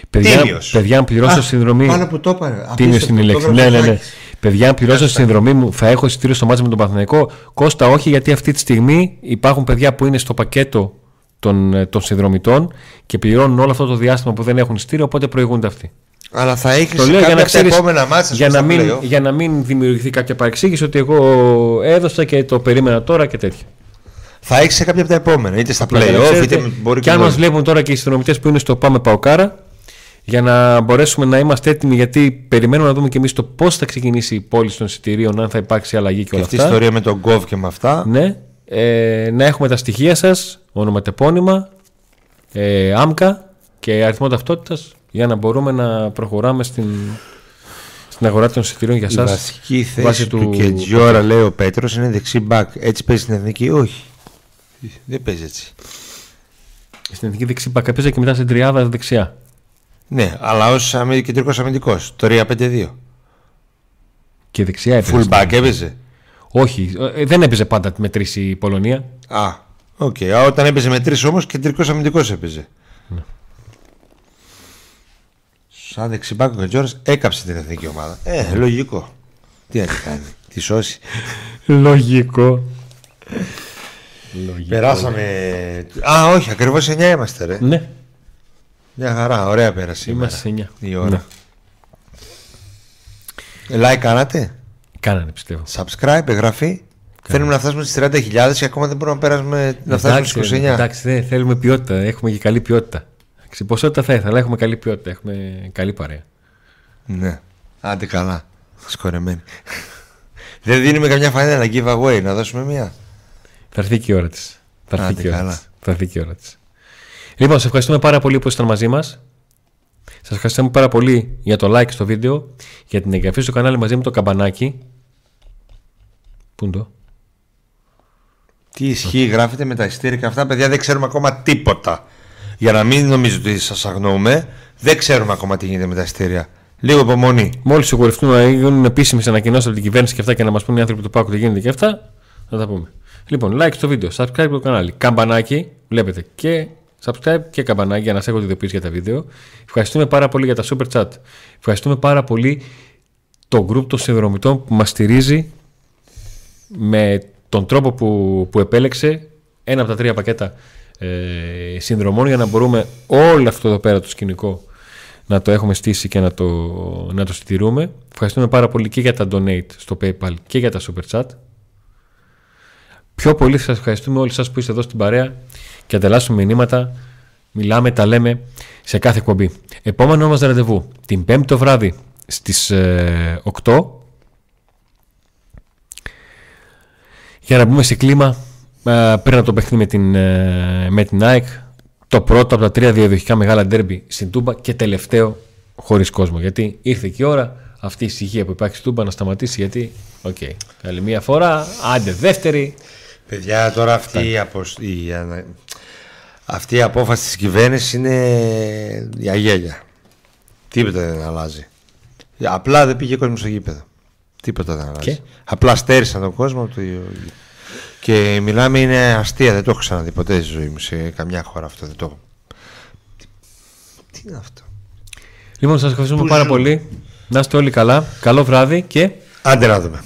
Παιδιά, Τίμιος. παιδιά, αν πληρώσω συνδρομή. Πάνω που το είπα. Τίμιο στην ηλεκτρική. Ναι, ναι, ναι. Παιδιά, αν πληρώσω τη συνδρομή μου, θα έχω εισιτήριο στο ματς με τον Παναθηναϊκό. Κώστα, όχι, γιατί αυτή τη στιγμή υπάρχουν παιδιά που είναι στο πακέτο των, ε, των συνδρομητών και πληρώνουν όλο αυτό το διάστημα που δεν έχουν εισιτήριο, οπότε προηγούνται αυτοί. Αλλά θα έχεις Το λέω για κάποια να από τα ξέρεις, επόμενα μάτσα για, να μην, για να μην δημιουργηθεί κάποια παρεξήγηση ότι εγώ έδωσα και το περίμενα τώρα και τέτοια. Θα έχεις σε κάποια από τα επόμενα. Είτε στα Για να playoff, ξέρετε, είτε μπορεί και αν να- μας βλέπουν τώρα και οι συνδρομητές που είναι στο Πάμε Παοκάρα, για να μπορέσουμε να είμαστε έτοιμοι, γιατί περιμένουμε να δούμε και εμείς το πώς θα ξεκινήσει η πώληση των εισιτηρίων, αν θα υπάρξει αλλαγή και Και όλα αυτή η αυτά. ιστορία με τον Γκοβ και με αυτά. Ναι, ε, να έχουμε τα στοιχεία σας, ονοματεπώνυμα, ε, άμκα και αριθμό ταυτότητας για να μπορούμε να προχωράμε στην, στην αγορά των εισιτηρίων για Η εσά. βασική θέση βάσει του, του- Κετζιόρα, λέει ο Πέτρος, είναι δεξί μπακ. Έτσι παίζει στην εθνική, όχι. Δεν παίζει έτσι. Στην εθνική δεξί μπακ έπαιζε και μετά στην τριάδα δεξιά. Ναι, αλλά ως κεντρικός αμυντικός. Το 3-5-2. Και δεξιά έπαιζε. Full back έπαιζε; Όχι, ε, δεν έπαιζε πάντα με τρεις η Πολωνία. Α, οκ. Α, Όταν έπαιζε με τρεις όμως, κεντρικός αμυντικός έπαιζε. Ναι. Σαν δεξί μπακ ο και ο Τζόρα έκαψε την εθνική ομάδα. Ε, λογικό. Τι να τη κάνει, τη σώσει. Λογικό. Περάσαμε. Α, όχι, ακριβώς 9 είμαστε, ρε. Ναι, Μια χαρά, ωραία πέρασε. η είμαστε μέρα. σε 9. Η ώρα. Like κάνατε; Κάνανε πιστεύω. Subscribe, εγγραφή. Θέλουμε να φτάσουμε στις 30.000 και ακόμα δεν μπορούμε να, περάσουμε, να φτάσουμε Εντάξει, στις 29. Εντάξει, δεν θέλουμε ποιότητα. Έχουμε και καλή ποιότητα. Εντάξει, ποσότητα θα ήθελα, αλλά έχουμε καλή ποιότητα. Έχουμε καλή παρέα. Ναι. Άντε καλά. Σκορεμένη. δεν δίνουμε καμιά φανέλα giveaway, να δώσουμε μία. Θα έρθει και η ώρα της. Θα έρθει Άντε και η ώρα καλά. της. Θα έρθει και η ώρα της. Λοιπόν, σα ευχαριστούμε πάρα πολύ που ήσασταν μαζί μας. Σας ευχαριστούμε πάρα πολύ για το like στο βίντεο, για την εγγραφή στο κανάλι μαζί με το καμπανάκι. Πού είναι το; Τι ισχύει, γράφετε με τα ειστήρια και αυτά, παιδιά δεν ξέρουμε ακόμα τίποτα. Για να μην νομίζετε ότι σας αγνοούμε, δεν ξέρουμε ακόμα τι γίνεται με τα εισιτήρια. Λίγο υπομονή. Μόλις σιγουρευτούν να γίνουν επίσημες ανακοινώσεις από την κυβέρνηση και αυτά και να μας πούνε οι άνθρωποι του Πάκου τι γίνεται και αυτά, θα τα πούμε. Λοιπόν, like στο βίντεο, subscribe το κανάλι, καμπανάκι, βλέπετε και subscribe και καμπανάκι για να σε έχω ειδοποιήσει για τα βίντεο. Ευχαριστούμε πάρα πολύ για τα super chat. Ευχαριστούμε πάρα πολύ το group των συνδρομητών που μας στηρίζει με τον τρόπο που, που επέλεξε ένα από τα τρία πακέτα ε, συνδρομών για να μπορούμε όλο αυτό εδώ πέρα το σκηνικό να το έχουμε στήσει και να το, να το στηρούμε. Ευχαριστούμε πάρα πολύ και για τα donate στο PayPal και για τα super chat. Πιο πολύ σας ευχαριστούμε όλοι σας που είστε εδώ στην παρέα και ανταλλάσσουμε μηνύματα, μιλάμε, τα λέμε σε κάθε εκπομπή. Επόμενο μας ραντεβού την 5η το βράδυ στις 8 ε, για να μπούμε σε κλίμα ε, πριν από το παιχνίδι με την, ε, με την ΑΕΚ το πρώτο από τα τρία διαδοχικά μεγάλα ντέρμπι στην Τούμπα και τελευταίο χωρίς κόσμο. Γιατί ήρθε και η ώρα αυτή η ησυχία που υπάρχει στην Τούμπα να σταματήσει. Γιατί, OK, okay, άλλη μία φορά, άντε δεύτερη. Παιδιά, τώρα αυτή η, αποσ... η... αυτή η απόφαση της κυβέρνησης είναι για γέλια. Τίποτα δεν αλλάζει. Απλά δεν πήγε κόσμος στο γήπεδο. Τίποτα δεν αλλάζει. Και; Απλά στέρησαν τον κόσμο του και μιλάμε είναι αστεία, δεν το έχω ξαναδεί ποτέ στη ζωή μου σε καμιά χώρα αυτό. Δεν το έχω. Τι, είναι αυτό; Λοιπόν, σας ευχαριστούμε πάρα πολύ. Να είστε όλοι καλά. Καλό βράδυ και... Άντε να δούμε.